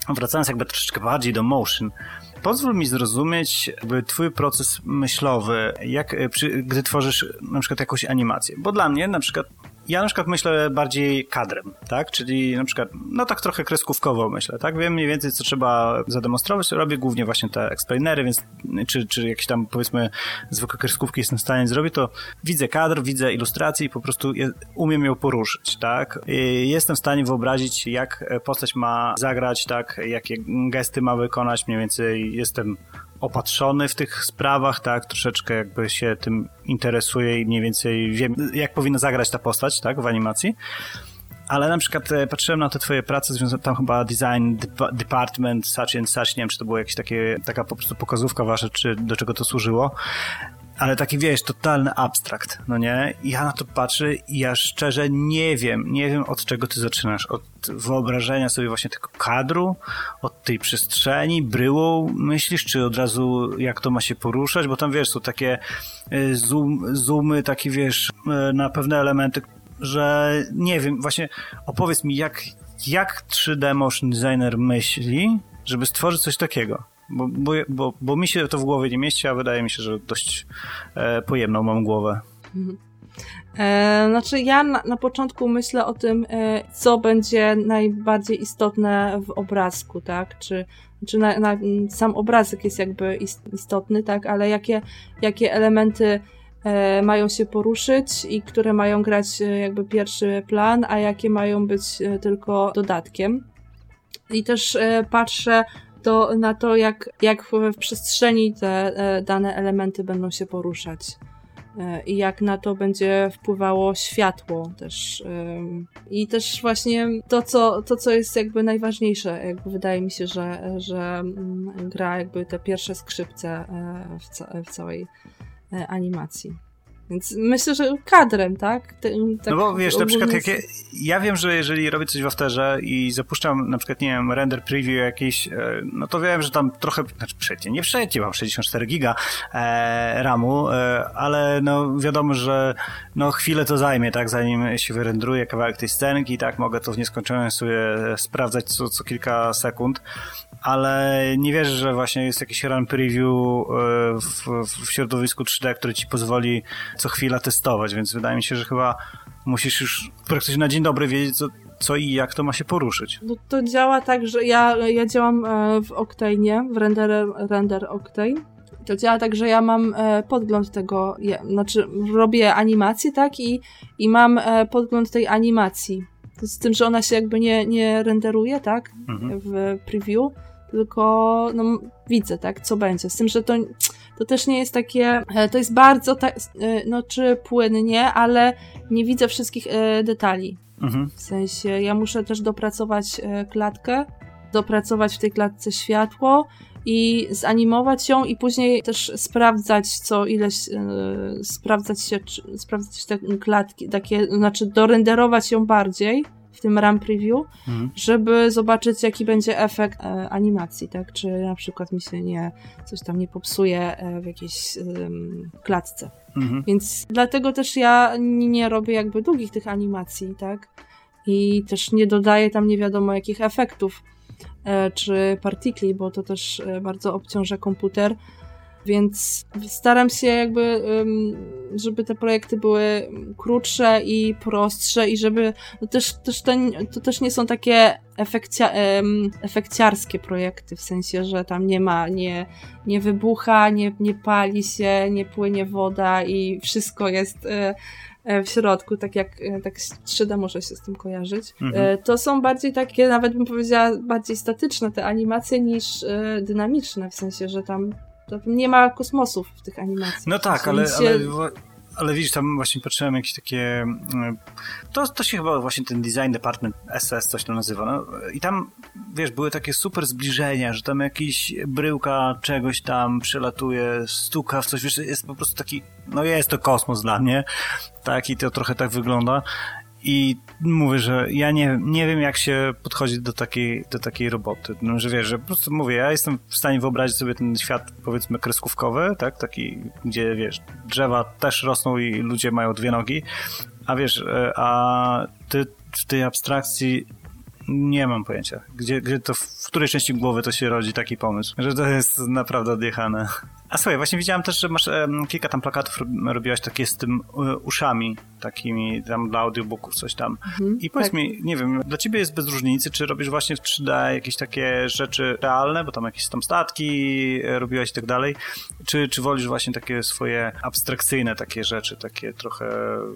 B: wracając jakby troszeczkę bardziej do motion, pozwól mi zrozumieć jakby twój proces myślowy, jak, e, przy, gdy tworzysz na przykład jakąś animację. Bo dla mnie na przykład ja na przykład myślę bardziej kadrem, tak? Czyli na przykład, no tak trochę kreskówkowo myślę, tak? Wiem mniej więcej, co trzeba zademonstrować. Robię głównie właśnie te explainery, więc czy, czy jakieś tam, powiedzmy, zwykłe kreskówki jestem w stanie zrobić, to widzę kadr, widzę ilustrację i po prostu je, umiem ją poruszyć, tak? I jestem w stanie wyobrazić, jak postać ma zagrać, tak? Jakie gesty ma wykonać, mniej więcej jestem opatrzony w tych sprawach, tak, troszeczkę jakby się tym interesuję i mniej więcej wiem, jak powinna zagrać ta postać, tak, w animacji. Ale na przykład e, patrzyłem na te twoje prace związane, tam chyba design dep- department, such and such, nie wiem, czy to była jakaś takie, taka po prostu pokazówka wasza, czy do czego to służyło. Ale taki, wiesz, totalny abstrakt, no nie? Ja na to patrzę i ja szczerze nie wiem, nie wiem od czego ty zaczynasz. Od wyobrażenia sobie właśnie tego kadru, od tej przestrzeni, bryłą myślisz, czy od razu jak to ma się poruszać, bo tam, wiesz, są takie y, zoom, zoomy, takie, wiesz, y, na pewne elementy, że nie wiem, właśnie opowiedz mi, jak, jak 3D motion designer myśli, żeby stworzyć coś takiego. Bo, bo, bo, bo mi się to w głowie nie mieści, a wydaje mi się, że dość e, pojemną mam głowę.
A: E, znaczy, ja na, na, początku myślę o tym, e, co będzie najbardziej istotne w obrazku, tak? Czy, czy na, na, sam obrazek jest jakby istotny, tak? Ale jakie, jakie elementy e, mają się poruszyć i które mają grać e, jakby pierwszy plan, a jakie mają być e, tylko dodatkiem. I też e, patrzę to, na to, jak, jak w przestrzeni te dane elementy będą się poruszać. E, i jak na to będzie wpływało światło też. I też właśnie to, co, to, co jest jakby najważniejsze, jakby wydaje mi się, że, że mm, gra jakby te pierwsze skrzypce e, w, ca w całej e, animacji. Więc myślę, że kadrem, tak? tak
B: no bo wiesz, na przykład jak ja, ja, wiem, że jeżeli robię coś w Afterze i zapuszczam na przykład, nie wiem, render preview jakiś, e, no to wiem, że tam trochę, znaczy przecie, nie przecie, mam 64 giga e, RAMu, e, ale no wiadomo, że no chwilę to zajmie, tak, zanim się wyrendruje kawałek tej scenki, tak, mogę to w nieskończoność sobie sprawdzać co, co kilka sekund, ale nie wierzę, że właśnie jest jakiś run preview e, w, w środowisku 3D, który ci pozwoli co chwila testować, więc wydaje mi się, że chyba musisz już praktycznie na dzień dobry wiedzieć, co, co i jak to ma się poruszyć.
A: No to działa tak, że ja, ja działam e, w Octane, w Render, render Octane. To działa tak, że ja mam e, podgląd tego, ja, znaczy robię animację, tak, i, i mam podgląd tej animacji. To z tym, że ona się jakby nie, nie renderuje, tak, mhm. w preview, tylko no, widzę, tak, co będzie. Z tym, że to, to też nie jest takie, e, to jest bardzo, ta, e, no czy płynnie, ale nie widzę wszystkich e, detali. Mhm. W sensie, ja muszę też dopracować klatkę, dopracować w tej klatce światło i zanimować ją i później też sprawdzać co ileś, sprawdzać się, sprawdzać te klatki, takie, znaczy dorenderować ją bardziej, w tym RAM preview, mhm. żeby zobaczyć, jaki będzie efekt e, animacji, tak? Czy na przykład mi się nie, coś tam nie popsuje e, w jakiejś klatce. Mhm. Więc dlatego też ja nie, nie robię jakby długich tych animacji, tak? I też nie dodaję tam nie wiadomo jakich efektów e, czy partikli, bo to też e, bardzo obciąża komputer więc staram się jakby, żeby te projekty były krótsze i prostsze i żeby no też, też to, to też nie są takie efekcia, efekciarskie projekty, w sensie, że tam nie ma, nie, nie wybucha, nie, nie pali się, nie płynie woda i wszystko jest e, e, w środku, tak jak e, tak 3D może się z tym kojarzyć. Mhm. To są bardziej takie, nawet bym powiedziała, bardziej statyczne te animacje niż dynamiczne, w sensie, że tam to nie ma kosmosów w tych animacjach.
B: No tak, ale, się... ale, ale widzisz, tam właśnie patrzyłem jakieś takie... Mm, to, to się chyba właśnie ten design department SS coś to nazywa. No, I tam, wiesz, były takie super zbliżenia, że tam jakiś bryłka czegoś tam przelatuje, stuka w coś, wiesz, jest po prostu taki, no jest to kosmos dla mnie, tak, i to trochę tak wygląda. I mówię, że ja nie, nie wiem, jak się podchodzi do takiej, do takiej roboty. No, że wiesz, że po prostu mówię, ja jestem w stanie wyobrazić sobie ten świat, powiedzmy, kreskówkowy, tak? Taki, gdzie, wiesz, drzewa też rosną i ludzie mają dwie nogi, a wiesz, e, a ty w tej abstrakcji nie mam pojęcia. Gdzie, gdzie to, w której części głowy to się rodzi taki pomysł? Że to jest naprawdę odjechane. A słuchaj, właśnie widziałem też, że masz kilka tam plakatów robiłaś takie z tym e, uszami, takimi tam dla audiobooków, coś tam. Mhm, I powiedz tak. mi, nie wiem, dla ciebie jest bez różnicy, czy robisz właśnie w 3D jakieś takie rzeczy realne, bo tam jakieś tam statki e, robiłaś i tak dalej, czy, czy wolisz właśnie takie swoje abstrakcyjne takie rzeczy, takie trochę,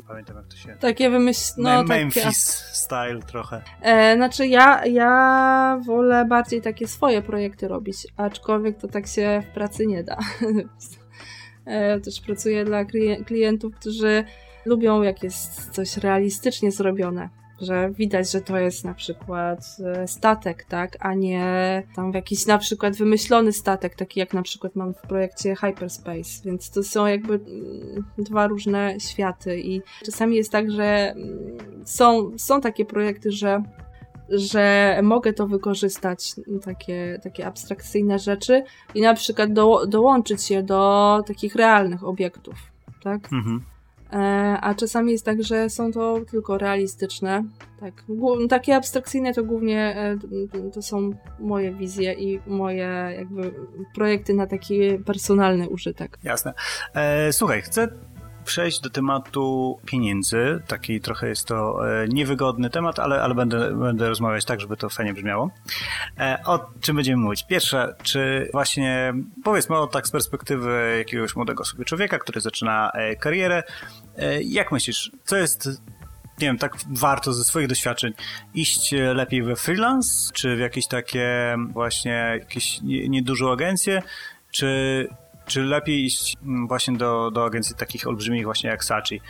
B: pamiętam jak to się...
A: Takie wymyśl... No,
B: Memphis takie... style trochę.
A: E, znaczy ja, ja wolę bardziej takie swoje projekty robić, aczkolwiek to tak się w pracy nie da. E, też pracuję dla klientów, którzy lubią, jak jest coś realistycznie zrobione. Że widać, że to jest na przykład e, statek, tak, a nie tam jakiś na przykład wymyślony statek, taki jak na przykład mam w projekcie Hyperspace. Więc to są jakby mm, dwa różne światy i czasami jest tak, że mm, są, są takie projekty, że że mogę to wykorzystać, takie, takie abstrakcyjne rzeczy i na przykład do, dołączyć je do takich realnych obiektów, tak? Mhm. E, a czasami jest tak, że są to tylko realistyczne. Tak, takie abstrakcyjne to głównie e, to są moje wizje i moje jakby projekty na taki personalny użytek.
B: Jasne. E, słuchaj, chcę przejść do tematu pieniędzy. Taki trochę jest to e, niewygodny temat, ale, ale będę, będę rozmawiać tak, żeby to fajnie brzmiało. E, o czym będziemy mówić? Pierwsze, czy właśnie powiedzmy o tak z perspektywy jakiegoś młodego sobie człowieka, który zaczyna e, karierę. Jak myślisz, co jest nie wiem, tak warto ze swoich doświadczeń iść lepiej we freelance, czy w jakieś takie właśnie jakieś niedużą agencję, czy czy lepiej iść mm, właśnie do, do agencji takich olbrzymich właśnie jak Sachi?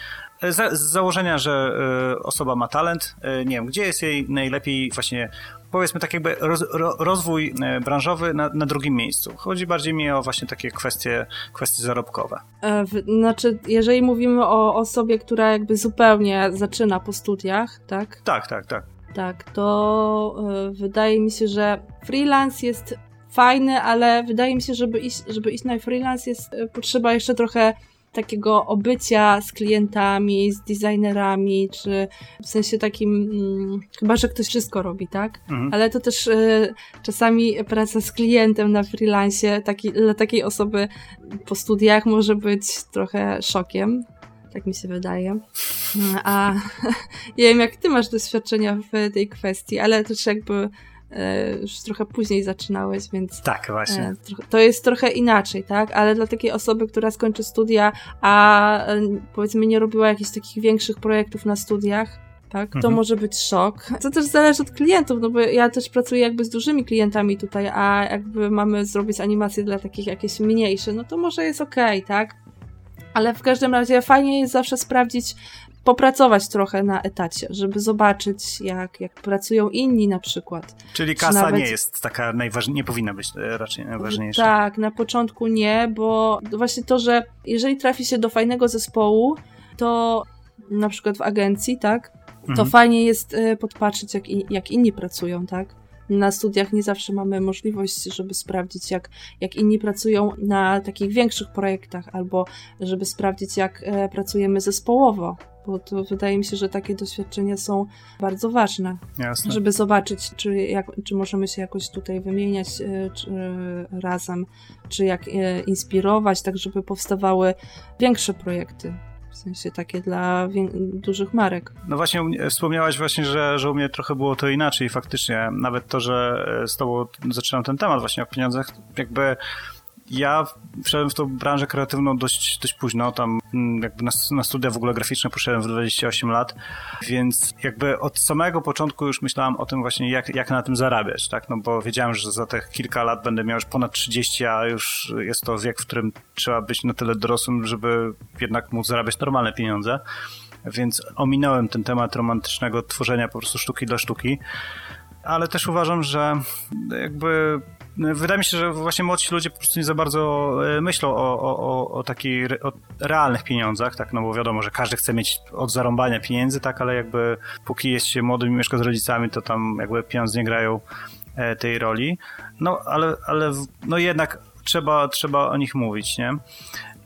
B: E, z, z założenia, że y, osoba ma talent, y, nie wiem, gdzie jest jej najlepiej właśnie powiedzmy tak jakby roz, ro, rozwój branżowy na, na, drugim miejscu. Chodzi bardziej mi o właśnie takie kwestie, kwestie zarobkowe.
A: E, znaczy, jeżeli mówimy o osobie, która jakby zupełnie zaczyna po studiach, tak?
B: Tak, tak, tak.
A: Tak, to wydaje mi się, że freelance jest fajny, ale wydaje mi się, żeby iść, żeby iść na freelance jest e, potrzeba jeszcze trochę takiego obycia z klientami, z designerami, czy w sensie takim, hmm, chyba, że ktoś wszystko robi, tak? Mhm. Ale to też y, czasami praca z klientem na freelance taki, dla takiej osoby po studiach może być trochę szokiem. Tak mi się wydaje. A nie wiem, jak ty masz doświadczenia w tej kwestii, ale też jakby już trochę później zaczynałeś, więc.
B: Tak, właśnie. E,
A: to jest trochę inaczej, tak? Ale dla takiej osoby, która skończy studia, a e, powiedzmy nie robiła jakichś takich większych projektów na studiach, tak? To mhm. może być szok. To też zależy od klientów, no bo ja też pracuję jakby z dużymi klientami tutaj, a jakby mamy zrobić animacje dla takich jakieś mniejsze, no to może jest okej, okay, tak? Ale w każdym razie fajnie jest zawsze sprawdzić, popracować trochę na etacie, żeby zobaczyć, jak, jak pracują inni na przykład.
B: Czyli kasa nawet... nie jest taka najważniejsza, nie powinna być e, raczej najważniejsza.
A: Tak, na początku nie, bo właśnie to, że jeżeli trafi się do fajnego zespołu, to na przykład w agencji, tak, to mhm. fajnie jest e, podpatrzeć, jak, jak inni pracują, tak? na studiach nie zawsze mamy możliwość, żeby sprawdzić, jak, jak inni pracują na takich większych projektach, albo żeby sprawdzić, jak e, pracujemy zespołowo, bo to wydaje mi się, że takie doświadczenia są bardzo ważne,
B: Jasne.
A: żeby zobaczyć, czy, jak, czy możemy się jakoś tutaj wymieniać e, czy, e, razem, czy jak inspirować, tak żeby powstawały większe projekty. W sensie takie dla dużych marek.
B: No właśnie, wspomniałaś właśnie, że, że u mnie trochę było to inaczej. Faktycznie, nawet to, że z tobą zaczynam ten temat właśnie o pieniądzach, jakby ja wszedłem w tą branżę kreatywną dość, dość późno, tam mm, jakby na, na studia w ogóle graficzne poszedłem w 28 lat, więc jakby od samego początku już myślałem o tym właśnie, jak, jak na tym zarabiać, tak, no bo wiedziałem, że za te kilka lat będę miał już ponad 30, a już jest to wiek, w którym trzeba być na tyle dorosłym, żeby jednak móc zarabiać normalne pieniądze, więc ominąłem ten temat romantycznego tworzenia po prostu sztuki dla sztuki, ale też uważam, że jakby wydaje mi się, że właśnie młodsi ludzie po prostu nie za bardzo e, myślą o, o, o takich o realnych pieniądzach, tak, no bo wiadomo, że każdy chce mieć od zarąbania pieniędzy, tak, ale jakby póki jest się młodym i mieszka z rodzicami, to tam jakby pieniądze nie grają e, tej roli. No, ale, ale no jednak trzeba, trzeba o nich mówić, nie?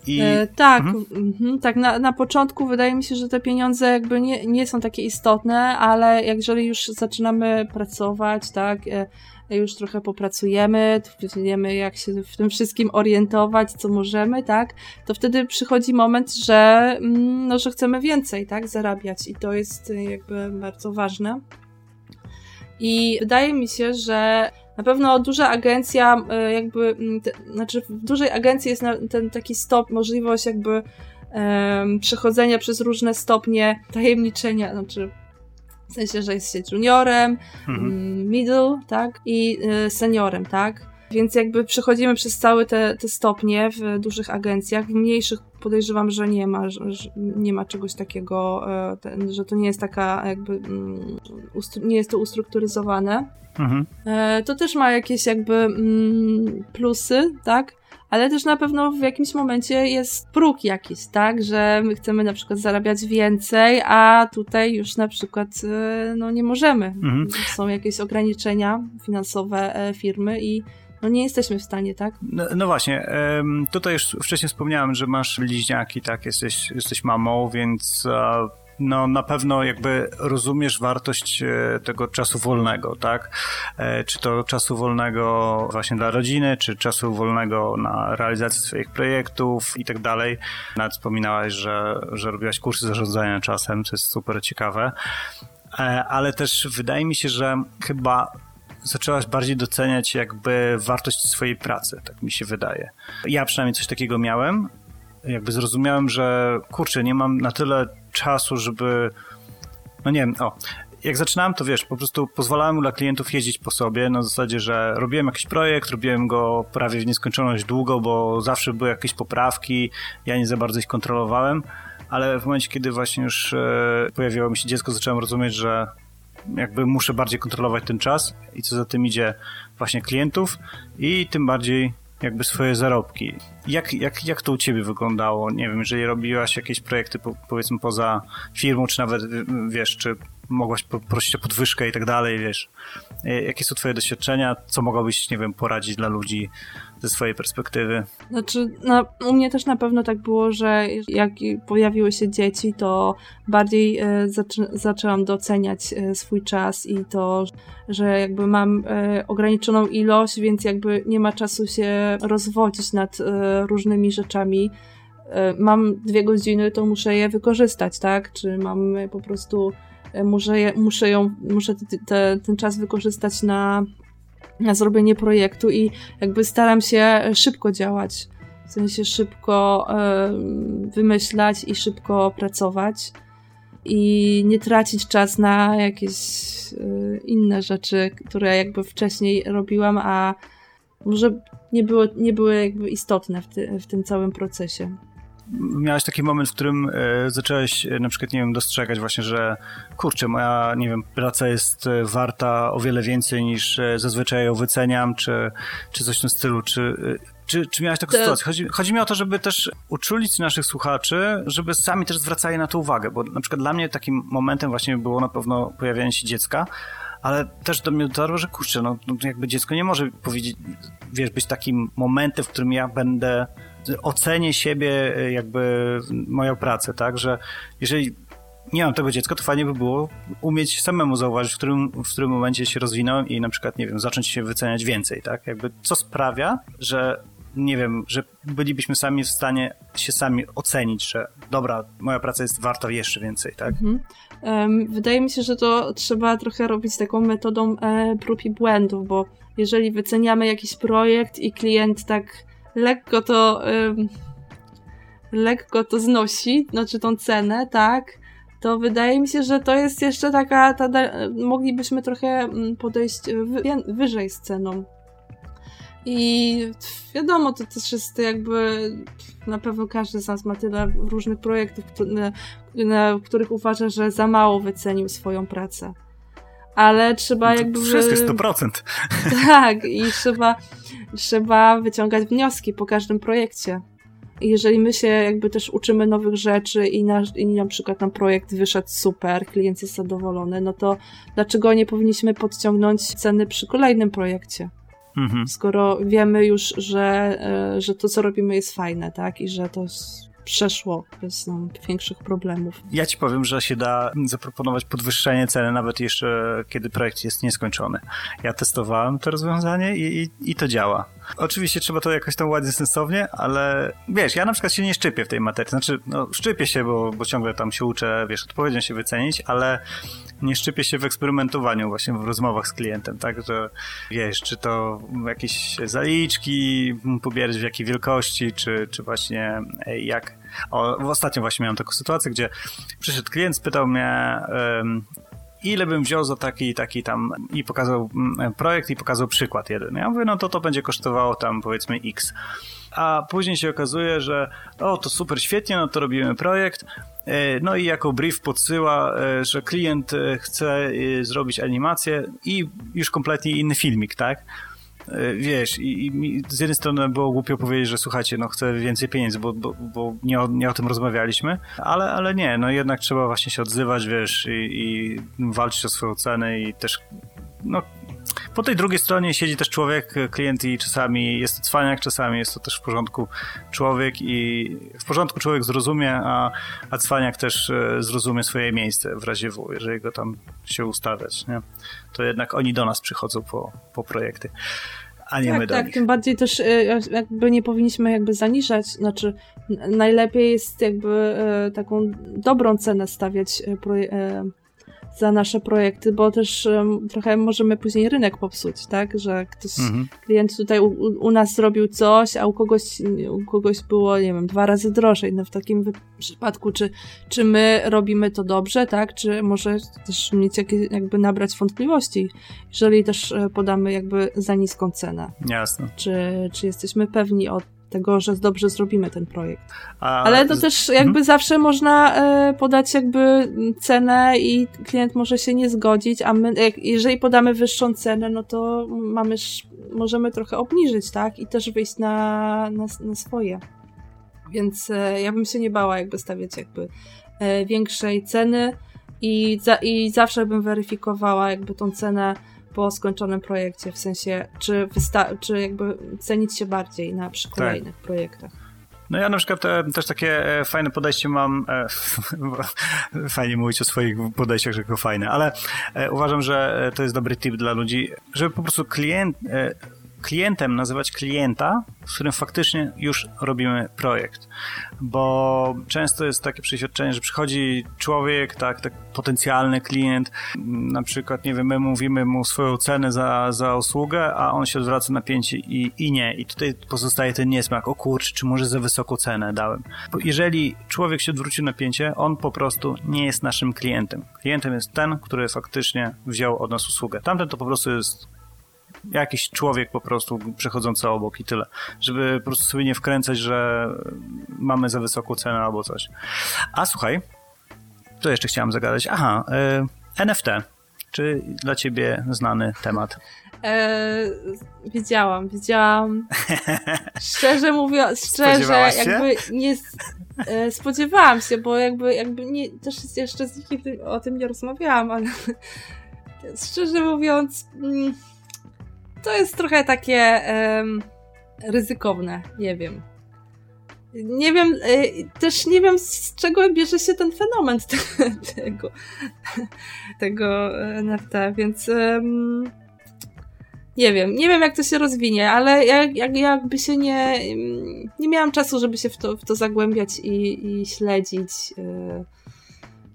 A: I... E, tak, mhm. mhm. tak na, na początku wydaje mi się, że te pieniądze jakby nie, nie są takie istotne, ale jeżeli już zaczynamy pracować, tak, e, już trochę popracujemy, wiemy jak się w tym wszystkim orientować, co możemy, tak, to wtedy przychodzi moment, że, mm, no, że chcemy więcej, tak, zarabiać i to jest y, jakby bardzo ważne. I wydaje mi się, że na pewno duża agencja, y, jakby, mm, te, znaczy w dużej agencji jest ten taki stop, możliwość jakby um, przechodzenia przez różne stopnie tajemniczenia, znaczy w sensie, że jest się juniorem, mhm. Mm, middle, tak, i y, seniorem, tak. Więc jakby przechodzimy przez całe te, te stopnie w dużych agencjach, w mniejszych podejrzewam, że nie ma, że nie ma czegoś takiego, e, że to nie jest taka jakby, mm, nie jest to ustrukturyzowane. Mhm. E, to też ma jakieś jakby mm, plusy, tak? Ale też na pewno w jakimś momencie jest próg jakiś, tak, że my chcemy na przykład zarabiać więcej, a tutaj już na przykład e, no nie możemy. Mhm. Są jakieś ograniczenia finansowe e, firmy i no nie jesteśmy w stanie, tak?
B: No, no właśnie, tutaj już wcześniej wspomniałem, że masz bliźniaki, tak, jesteś, jesteś mamą, więc no na pewno jakby rozumiesz wartość e, tego czasu wolnego, tak? E, czy to czasu wolnego właśnie dla rodziny, czy czasu wolnego na realizację swoich projektów i tak dalej. Nawet wspominałaś, że, że robiłaś kursy zarządzania czasem, co jest super ciekawe. E, ale też wydaje mi się, że chyba zaczęłaś bardziej doceniać jakby wartość swojej pracy, tak mi się wydaje. Ja przynajmniej coś takiego miałem, jakby zrozumiałem, że kurczę, nie mam na tyle czasu, żeby. No nie wiem, o. Jak zaczynałem, to wiesz, po prostu pozwalałem dla klientów jeździć po sobie, na zasadzie, że robiłem jakiś projekt, robiłem go prawie w nieskończoność długo, bo zawsze były jakieś poprawki, ja nie za bardzo ich kontrolowałem, ale w momencie, kiedy właśnie już e, pojawiło mi się dziecko, zacząłem rozumieć, że jakby muszę bardziej kontrolować ten czas i co za tym idzie właśnie klientów i tym bardziej jakby swoje zarobki. Jak, jak, jak to u ciebie wyglądało? Nie wiem, jeżeli robiłaś jakieś projekty po, powiedzmy poza firmą, czy nawet wiesz, czy mogłaś prosić o podwyżkę i tak dalej, wiesz. E, jakie są twoje doświadczenia? Co mogłabyś, nie wiem, poradzić dla ludzi ze swojej perspektywy?
A: Znaczy, no, u mnie też na pewno tak było, że jak pojawiły się dzieci, to bardziej e, zaczę zaczęłam doceniać e, swój czas i to, że jakby mam e, ograniczoną ilość, więc jakby nie ma czasu się rozwodzić nad e, różnymi rzeczami. E, mam dwie godziny, to muszę je wykorzystać, tak? Czy mam po prostu muszę, je, muszę, ją, muszę te, te, ten czas wykorzystać na, na zrobienie projektu i jakby staram się szybko działać. W sensie szybko y, wymyślać i szybko pracować i nie tracić czas na jakieś y, inne rzeczy, które jakby wcześniej robiłam, a może nie były, nie były jakby istotne w, ty, w tym całym procesie
B: miałeś taki moment, w którym e, zacząłeś e, na przykład, nie wiem, dostrzegać właśnie, że kurczę, moja, nie wiem, praca jest e, warta o wiele więcej niż zazwyczaj ją wyceniam, czy, czy coś w tym stylu, czy, czy, czy miałeś taką to... sytuację? Chodzi, chodzi mi o to, żeby też uczulić naszych słuchaczy, żeby sami też zwracali na to uwagę, bo na przykład dla mnie takim momentem właśnie było na pewno pojawianie się dziecka, ale też do mnie dotarło, że kurczę, no, no jakby dziecko nie może powiedzieć, wiesz, być takim momentem, w którym ja będę ocenię siebie, e, jakby moją pracę, tak, że jeżeli nie mam tego dziecka, to fajnie by było umieć samemu zauważyć, w którym, w którym momencie się rozwinąłem i na przykład, nie wiem, zacząć się wyceniać więcej, tak? Jakby co sprawia, że nie wiem, że bylibyśmy sami w stanie się sami ocenić, że dobra, moja praca jest warta jeszcze więcej, tak? Mhm.
A: Um, wydaje mi się, że to trzeba trochę robić taką metodą e, prób i błędów, bo jeżeli wyceniamy jakiś projekt i klient tak lekko to lekko to znosi, znaczy tą cenę, tak, to wydaje mi się, że to jest jeszcze taka, ta, moglibyśmy trochę mm, podejść wy, wyżej z ceną. I wiadomo, to też jest jakby, na pewno każdy z nas ma tyle różnych projektów, na, na których uważa, że za mało wycenił swoją pracę ale trzeba no jakby...
B: Wszystko 100%.
A: Tak, i trzeba, trzeba wyciągać wnioski po każdym projekcie. I jeżeli my się jakby też uczymy nowych rzeczy i, nasz, i na przykład nam projekt wyszedł super, klient jest zadowolony, no to dlaczego nie powinniśmy podciągnąć ceny przy kolejnym projekcie? Mhm. Skoro wiemy już, że, e, że to, co robimy jest fajne, tak? I że to przeszło bez no, większych problemów.
B: Ja ci powiem, że się da zaproponować podwyższenie ceny nawet jeszcze kiedy projekt jest nieskończony. Ja testowałem to rozwiązanie i, i, i to działa. Oczywiście trzeba to jakoś tam ładnie, sensownie, ale wiesz, ja na przykład się nie szczypię w tej materii. Znaczy, no szczypię się, bo, bo ciągle tam się uczę, wiesz, odpowiednio się wycenić, ale nie szczypię się w eksperymentowaniu właśnie w rozmowach z klientem, tak, że wiesz, czy to jakieś zaliczki pobierać w jakiej wielkości, czy, czy właśnie jak... O, ostatnio właśnie miałem taką sytuację, gdzie przyszedł klient, spytał mnie, um, ile bym wziął za taki taki tam i pokazał mm, projekt i pokazał przykład jeden. Ja mówię, no to to będzie kosztowało tam powiedzmy x. A później się okazuje, że o, to super, świetnie, no to robimy projekt, e, no i jako brief podsyła, e, że klient e, chce zrobić animację i już kompletnie inny filmik, tak? Wiesz, i, i z jednej strony było głupio powiedzieć, że słuchajcie, no chcę więcej pieniędzy, bo, bo, bo nie, o, nie o tym rozmawialiśmy, ale, ale nie, no jednak trzeba właśnie się odzywać, wiesz, i, i walczyć o swoją cenę i też, no po tej drugiej stronie siedzi też człowiek, klient i czasami jest to cwaniak, czasami jest to też w porządku człowiek i w porządku człowiek zrozumie, a, a cwaniak też e, zrozumie swoje miejsce w razie W, jeżeli go tam się ustawiać, nie? To jednak oni do nas przychodzą po, po projekty a nie
A: tak,
B: my do
A: tak,
B: nich.
A: tym bardziej też e, jakby nie powinniśmy jakby zaniżać, znaczy najlepiej jest jakby e, taką dobrą cenę stawiać e, za nasze projekty, bo też um, trochę możemy później rynek popsuć, tak? Że ktoś, mhm. klient tutaj u, u, nas zrobił coś, a u kogoś, u kogoś było, nie wiem, dwa razy drożej. No w takim przypadku, czy, czy my robimy to dobrze, tak? Czy może też mieć jakieś, jakby nabrać wątpliwości, jeżeli też e, podamy jakby za niską cenę.
B: Jasne.
A: Czy, czy jesteśmy pewni o tego, że dobrze zrobimy ten projekt. A... Ale to też jakby hmm? zawsze można e, podać jakby cenę i klient może się nie zgodzić, a my, jeżeli podamy wyższą cenę, no to mamy, możemy trochę obniżyć, tak? I też wyjść na, na, na swoje. Więc e, ja bym się nie bała jakby stawiać jakby e, większej ceny i, za, i zawsze bym weryfikowała jakby tą cenę po skończonym projekcie, w sensie, czy, wysta- czy jakby cenić się bardziej na przy tak. kolejnych tak. projektach.
B: No ja na przykład e, też takie e, fajne podejście mam, e, fajnie mówić o swoich podejściach, że tylko fajne, ale e, uważam, że to jest dobry tip dla ludzi, żeby po prostu klient, e, klientem nazywać klienta, z którym faktycznie już robimy projekt. Bo często jest takie przeświadczenie, że przychodzi człowiek, tak, tak potencjalny klient, na przykład, nie wiem, my mówimy mu swoją cenę za, za usługę, a on się odwraca na pięcie i, i nie. I tutaj pozostaje ten niesmak, o kurczę, czy może za wysoką cenę dałem. Bo jeżeli człowiek się odwrócił na pięcie, on po prostu nie jest naszym klientem. Klientem jest ten, który faktycznie wziął od nas usługę. Tamten to po prostu jest jakiś człowiek po prostu przechodzący obok i tyle. Żeby po prostu sobie nie wkręcać, że mamy za wysoką cenę albo coś. A słuchaj, to jeszcze chciałem zagadać. Aha, y, NFT. Czy dla ciebie znany temat?
A: E, wiedziałam, wiedziałam. Szczerze mówiąc, szczerze, jakby nie e, spodziewałam się, bo jakby, jakby nie, też jeszcze z nikim o tym nie rozmawiałam, ale szczerze mówiąc, mm, to jest trochę takie um, ryzykowne, nie wiem. Nie wiem, y, też nie wiem z czego bierze się ten fenomen te, tego, tego NFT, więc um, nie wiem, nie wiem jak to się rozwinie, ale jak, jak, jakby się nie, nie miałam czasu, żeby się w to, w to zagłębiać i, i śledzić. Y,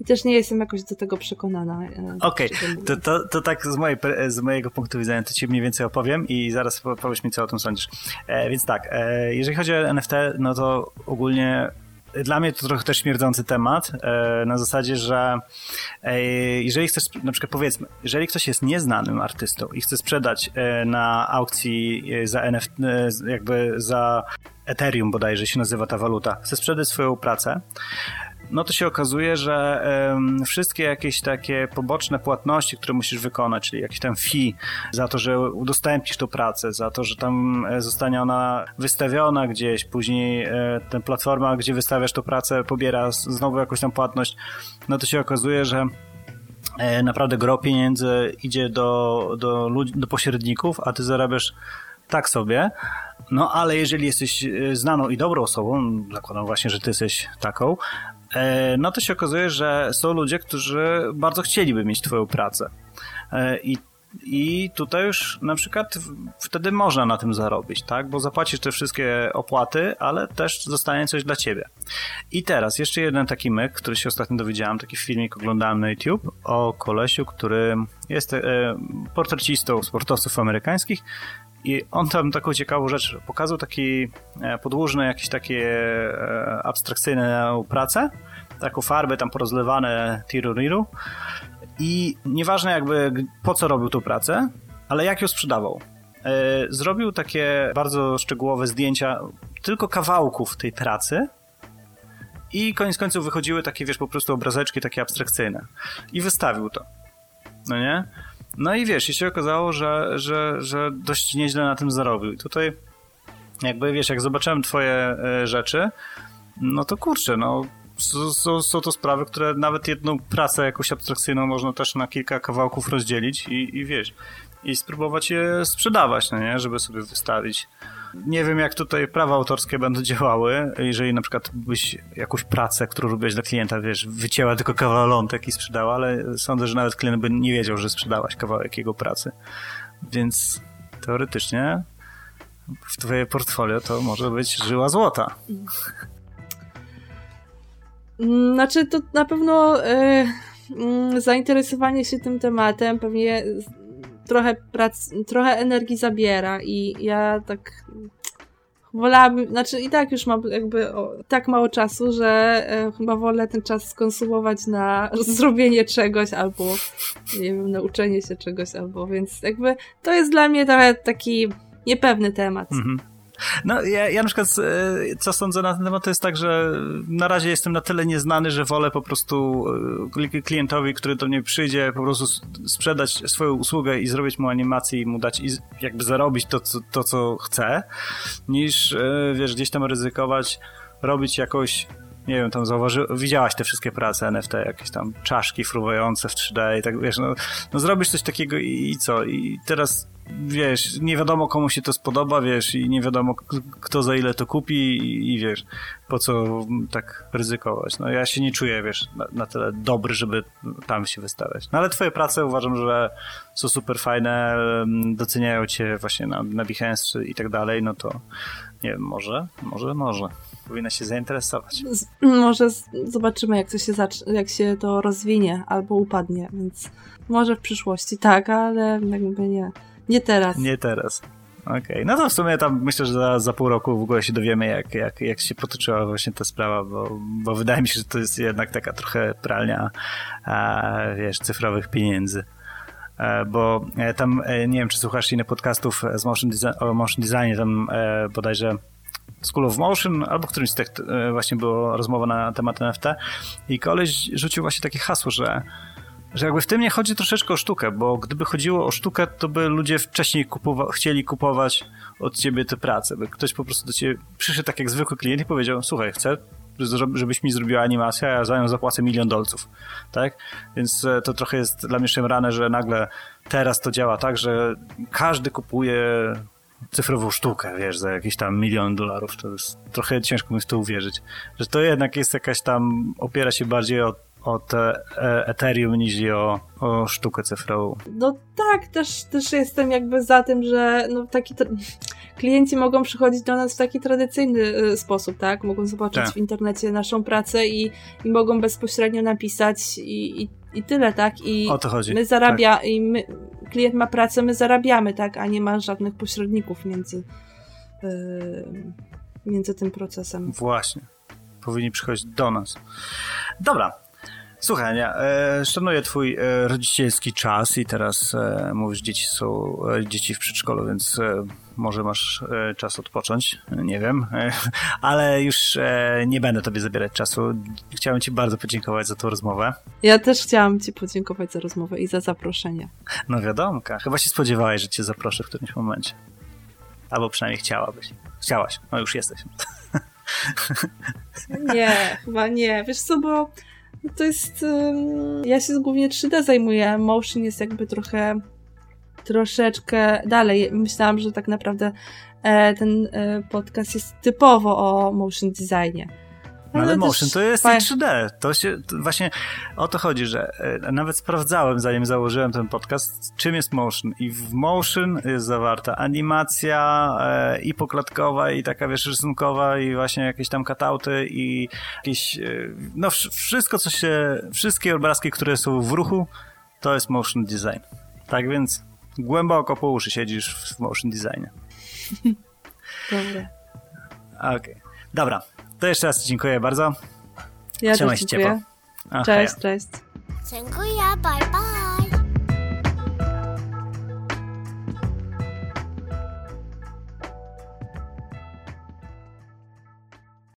A: i też nie jestem jakoś do tego przekonana.
B: E, Okej, okay. to, to, to tak z, mojej, z mojego punktu widzenia to ci mniej więcej opowiem i zaraz powiesz mi, co o tym sądzisz. E, więc tak, e, jeżeli chodzi o NFT, no to ogólnie dla mnie to trochę też śmierdzący temat, e, na zasadzie, że e, jeżeli chcesz, na przykład powiedzmy, jeżeli ktoś jest nieznanym artystą i chce sprzedać na aukcji za NFT, jakby za Ethereum bodajże się nazywa ta waluta, chce sprzedać swoją pracę, no to się okazuje, że wszystkie jakieś takie poboczne płatności, które musisz wykonać, czyli jakiś tam fee za to, że udostępnisz tą pracę, za to, że tam e, zostanie ona wystawiona gdzieś, później e, ta platforma, gdzie wystawiasz tą pracę, pobiera znowu jakąś tam płatność, no to się okazuje, że e, naprawdę gro pieniędzy idzie do, do, ludzi, do pośredników, a ty zarabiasz tak sobie. No ale jeżeli jesteś e, znaną i dobrą osobą, zakładam właśnie, że ty jesteś taką, no to się okazuje, że są ludzie, którzy bardzo chcieliby mieć twoją pracę. E, I i tutaj już na przykład wtedy można na tym zarobić, tak? Bo zapłacisz te wszystkie opłaty, ale też zostanie coś dla ciebie. I teraz jeszcze jeden taki myk, który się ostatnio dowiedziałem, taki filmik oglądałem na YouTube o kolesiu, który jest e, portrecistą sportowców amerykańskich i on tam taką ciekawą rzecz pokazał, taki e, podłużny, jakieś takie e, abstrakcyjne pracę, taką farbę tam porozlewane tiruriru i nieważne jakby po co robił tą pracę, ale jak ją sprzedawał. E, zrobił takie bardzo szczegółowe zdjęcia tylko kawałków tej pracy i koniec końców wychodziły takie, wiesz, po prostu obrazeczki takie abstrakcyjne. I wystawił to. No nie? No i wiesz, i się okazało, że, że, że dość nieźle na tym zarobił. I tutaj jakby, wiesz, jak zobaczyłem twoje e, rzeczy, no to kurczę, no są, są to sprawy, które nawet jedną pracę jakąś abstrakcyjną można też na kilka kawałków rozdzielić i, i wiesz, i spróbować je sprzedawać, no nie? Żeby sobie wystawić. Nie wiem, jak tutaj prawa autorskie będą działały, jeżeli na przykład byś jakąś pracę, którą robiłeś dla klienta, wiesz, wycięła tylko kawałek i sprzedała, ale sądzę, że nawet klient by nie wiedział, że sprzedałaś kawałek jego pracy. Więc teoretycznie w twoje portfolio to może być żyła złota.
A: Znaczy, to na pewno e, mm, zainteresowanie się tym tematem pewnie trochę, prac, trochę energii zabiera i ja tak wolałabym, znaczy i tak już mam jakby o, tak mało czasu, że e, chyba wolę ten czas skonsumować na zrobienie czegoś albo nie wiem, nauczenie się czegoś albo, więc jakby to jest dla mnie trochę taki niepewny temat. Mhm.
B: No, ja, ja na przykład, e, co sądzę na ten temat, to jest tak, że na razie jestem na tyle nieznany, że wolę po prostu e, klientowi, który do mnie przyjdzie, po prostu sprzedać swoją usługę i zrobić mu animację i mu dać i jakby zarobić to, co, to, co chce, niż, e, wiesz, gdzieś tam ryzykować, robić jakoś nie wiem, tam zauważy, widziałaś te wszystkie prace NFT, jakieś tam czaszki fruwające w 3D i tak, wiesz, no, no zrobisz coś takiego i, i co? I teraz wiesz, nie wiadomo komu się to spodoba, wiesz, i nie wiadomo kto za ile to kupi i, i wiesz, po co tak ryzykować. No ja się nie czuję, wiesz, na, na, tyle dobry, żeby tam się wystawiać. No ale twoje prace uważam, że są super fajne, doceniają cię właśnie na, na Behance i tak dalej, no to nie wiem, może, może, może. Powinna się zainteresować.
A: Z, może z, zobaczymy, jak to się, jak się to rozwinie albo upadnie, więc może w przyszłości tak, ale jakby nie. Nie teraz.
B: Nie teraz. Okej, okay. no to w sumie tam myślę, że za, za pół roku w ogóle się dowiemy, jak, jak, jak się potoczyła właśnie ta sprawa, bo, bo wydaje mi się, że to jest jednak taka trochę pralnia, a, wiesz, cyfrowych pieniędzy. E, bo e, tam, e, nie wiem, czy słuchasz innych podcastów z motion design, o motion designie, tam bodajże School of Motion, albo którymś z tych właśnie była rozmowa na temat NFT i koleś rzucił właśnie takie hasło, że że jakby w tym nie chodzi troszeczkę o sztukę, bo gdyby chodziło o sztukę, to by ludzie wcześniej kupowa chcieli kupować od ciebie te prace, by ktoś po prostu do ciebie przyszedł tak jak zwykły klient i powiedział, słuchaj, chcę żebyś mi zrobiła animację, a ja za nią zapłacę milion dolców, tak? Więc e, to trochę jest dla mnie szemrane, że nagle teraz to działa tak, że każdy kupuje cyfrową sztukę, wiesz, za jakiś tam milion dolarów, to jest trochę ciężko mi w to uwierzyć, że to jednak jest jakaś tam, opiera się bardziej o o te Ethereum niż o, o sztukę cyfrową.
A: No tak, też, też jestem jakby za tym, że no taki klienci mogą przychodzić do nas w taki tradycyjny y, sposób, tak? Mogą zobaczyć tak. w internecie naszą pracę i, i mogą bezpośrednio napisać i, i, i tyle, tak? I
B: o to chodzi.
A: My zarabia, tak. i my, klient ma pracę, my zarabiamy, tak? A nie ma żadnych pośredników między, yy, między tym procesem.
B: Właśnie. Powinni przychodzić do nas. Dobra, Słuchaj, e, szanuję twój e, rodzicielski czas i teraz e, mówisz, dzieci są e, dzieci w przedszkolu, więc e, może masz e, czas odpocząć, nie wiem, ale już nie będę tobie zabierać czasu. Chciałem ci bardzo podziękować za tą rozmowę.
A: Ja też chciałam ci podziękować za rozmowę i za zaproszenie.
B: No wiadomo, chyba się spodziewałeś, że cię zaproszę w którymś momencie. Albo przynajmniej chciałabyś. Chciałaś, no już jesteś.
A: Nie, chyba nie. Wiesz co, bo to jest. Ja się głównie 3D zajmuję. Motion jest jakby trochę. troszeczkę dalej. Myślałam, że tak naprawdę e, ten e, podcast jest typowo o motion designie.
B: No ale, motion to jest 3D. To się to właśnie o to chodzi, że e, nawet sprawdzałem, zanim założyłem ten podcast, czym jest motion. I w motion jest zawarta animacja e, i poklatkowa, i taka wiesz, rysunkowa, i właśnie jakieś tam katauty, i jakieś. E, no, wszystko, co się. Wszystkie obrazki, które są w ruchu, to jest motion design. Tak więc głęboko po uszy siedzisz w motion designie.
A: Dobra.
B: Okej. Okay. Dobra, to jeszcze raz dziękuję bardzo.
A: Ja Trzymaj się ciepło. Cześć, cześć.
C: Dziękuję, bye bye.